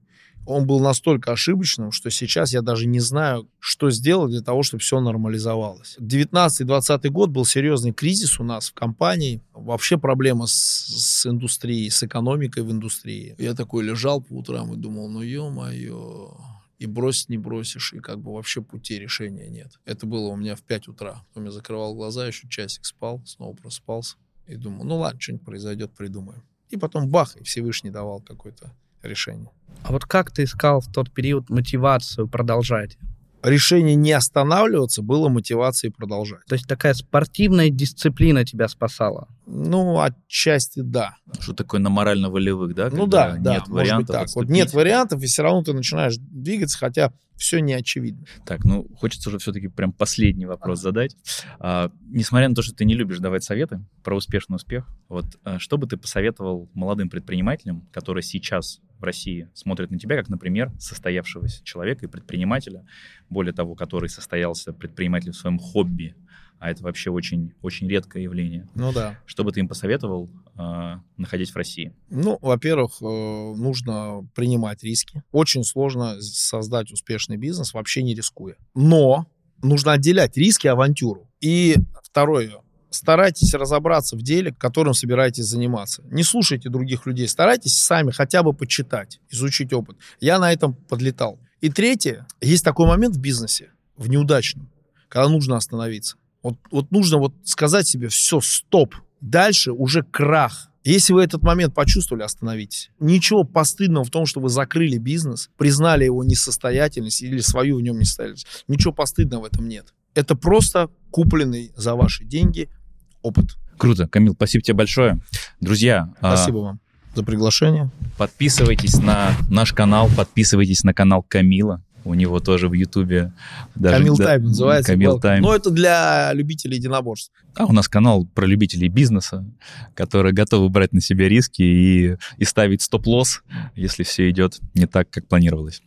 S2: он был настолько ошибочным, что сейчас я даже не знаю, что сделать для того, чтобы все нормализовалось. 19-20 год был серьезный кризис у нас в компании. Вообще проблема с, с индустрией, с экономикой в индустрии. Я такой лежал по утрам и думал, ну ё-моё, и бросить не бросишь, и как бы вообще пути решения нет. Это было у меня в 5 утра. Потом я закрывал глаза, еще часик спал, снова просыпался и думал, ну ладно, что-нибудь произойдет, придумаем. И потом бах, и Всевышний давал какое-то решение.
S1: А вот как ты искал в тот период мотивацию продолжать?
S2: решение не останавливаться было мотивацией продолжать.
S1: То есть такая спортивная дисциплина тебя спасала?
S2: Ну, отчасти да.
S3: Что такое на морально-волевых, да?
S2: Ну да, да, нет вариантов так. Вот нет вариантов, и все равно ты начинаешь двигаться, хотя все не очевидно.
S3: Так, ну, хочется уже все-таки прям последний вопрос ага. задать. А, несмотря на то, что ты не любишь давать советы про успешный успех, вот а, что бы ты посоветовал молодым предпринимателям, которые сейчас в России смотрят на тебя, как, например, состоявшегося человека и предпринимателя, более того, который состоялся предпринимателем в своем хобби, а это вообще очень, очень редкое явление.
S2: Ну да.
S3: Что бы ты им посоветовал, э, находясь в России?
S2: Ну, во-первых, э, нужно принимать риски. Очень сложно создать успешный бизнес, вообще не рискуя. Но нужно отделять риски и авантюру. И второе, старайтесь разобраться в деле, которым собираетесь заниматься. Не слушайте других людей, старайтесь сами хотя бы почитать, изучить опыт. Я на этом подлетал. И третье, есть такой момент в бизнесе, в неудачном, когда нужно остановиться. Вот, вот нужно вот сказать себе, все, стоп, дальше уже крах. Если вы этот момент почувствовали, остановитесь. Ничего постыдного в том, что вы закрыли бизнес, признали его несостоятельность или свою в нем несостоятельность. Ничего постыдного в этом нет. Это просто купленный за ваши деньги опыт.
S3: Круто. Камил, спасибо тебе большое. Друзья.
S2: А, спасибо а... вам за приглашение.
S3: Подписывайтесь на наш канал, подписывайтесь на канал Камила. У него тоже в Ютубе
S2: даже... Камил да, Тайм называется. Камил Тайм. Но это для любителей единоборств.
S3: А у нас канал про любителей бизнеса, которые готовы брать на себя риски и, и ставить стоп-лосс, если все идет не так, как планировалось.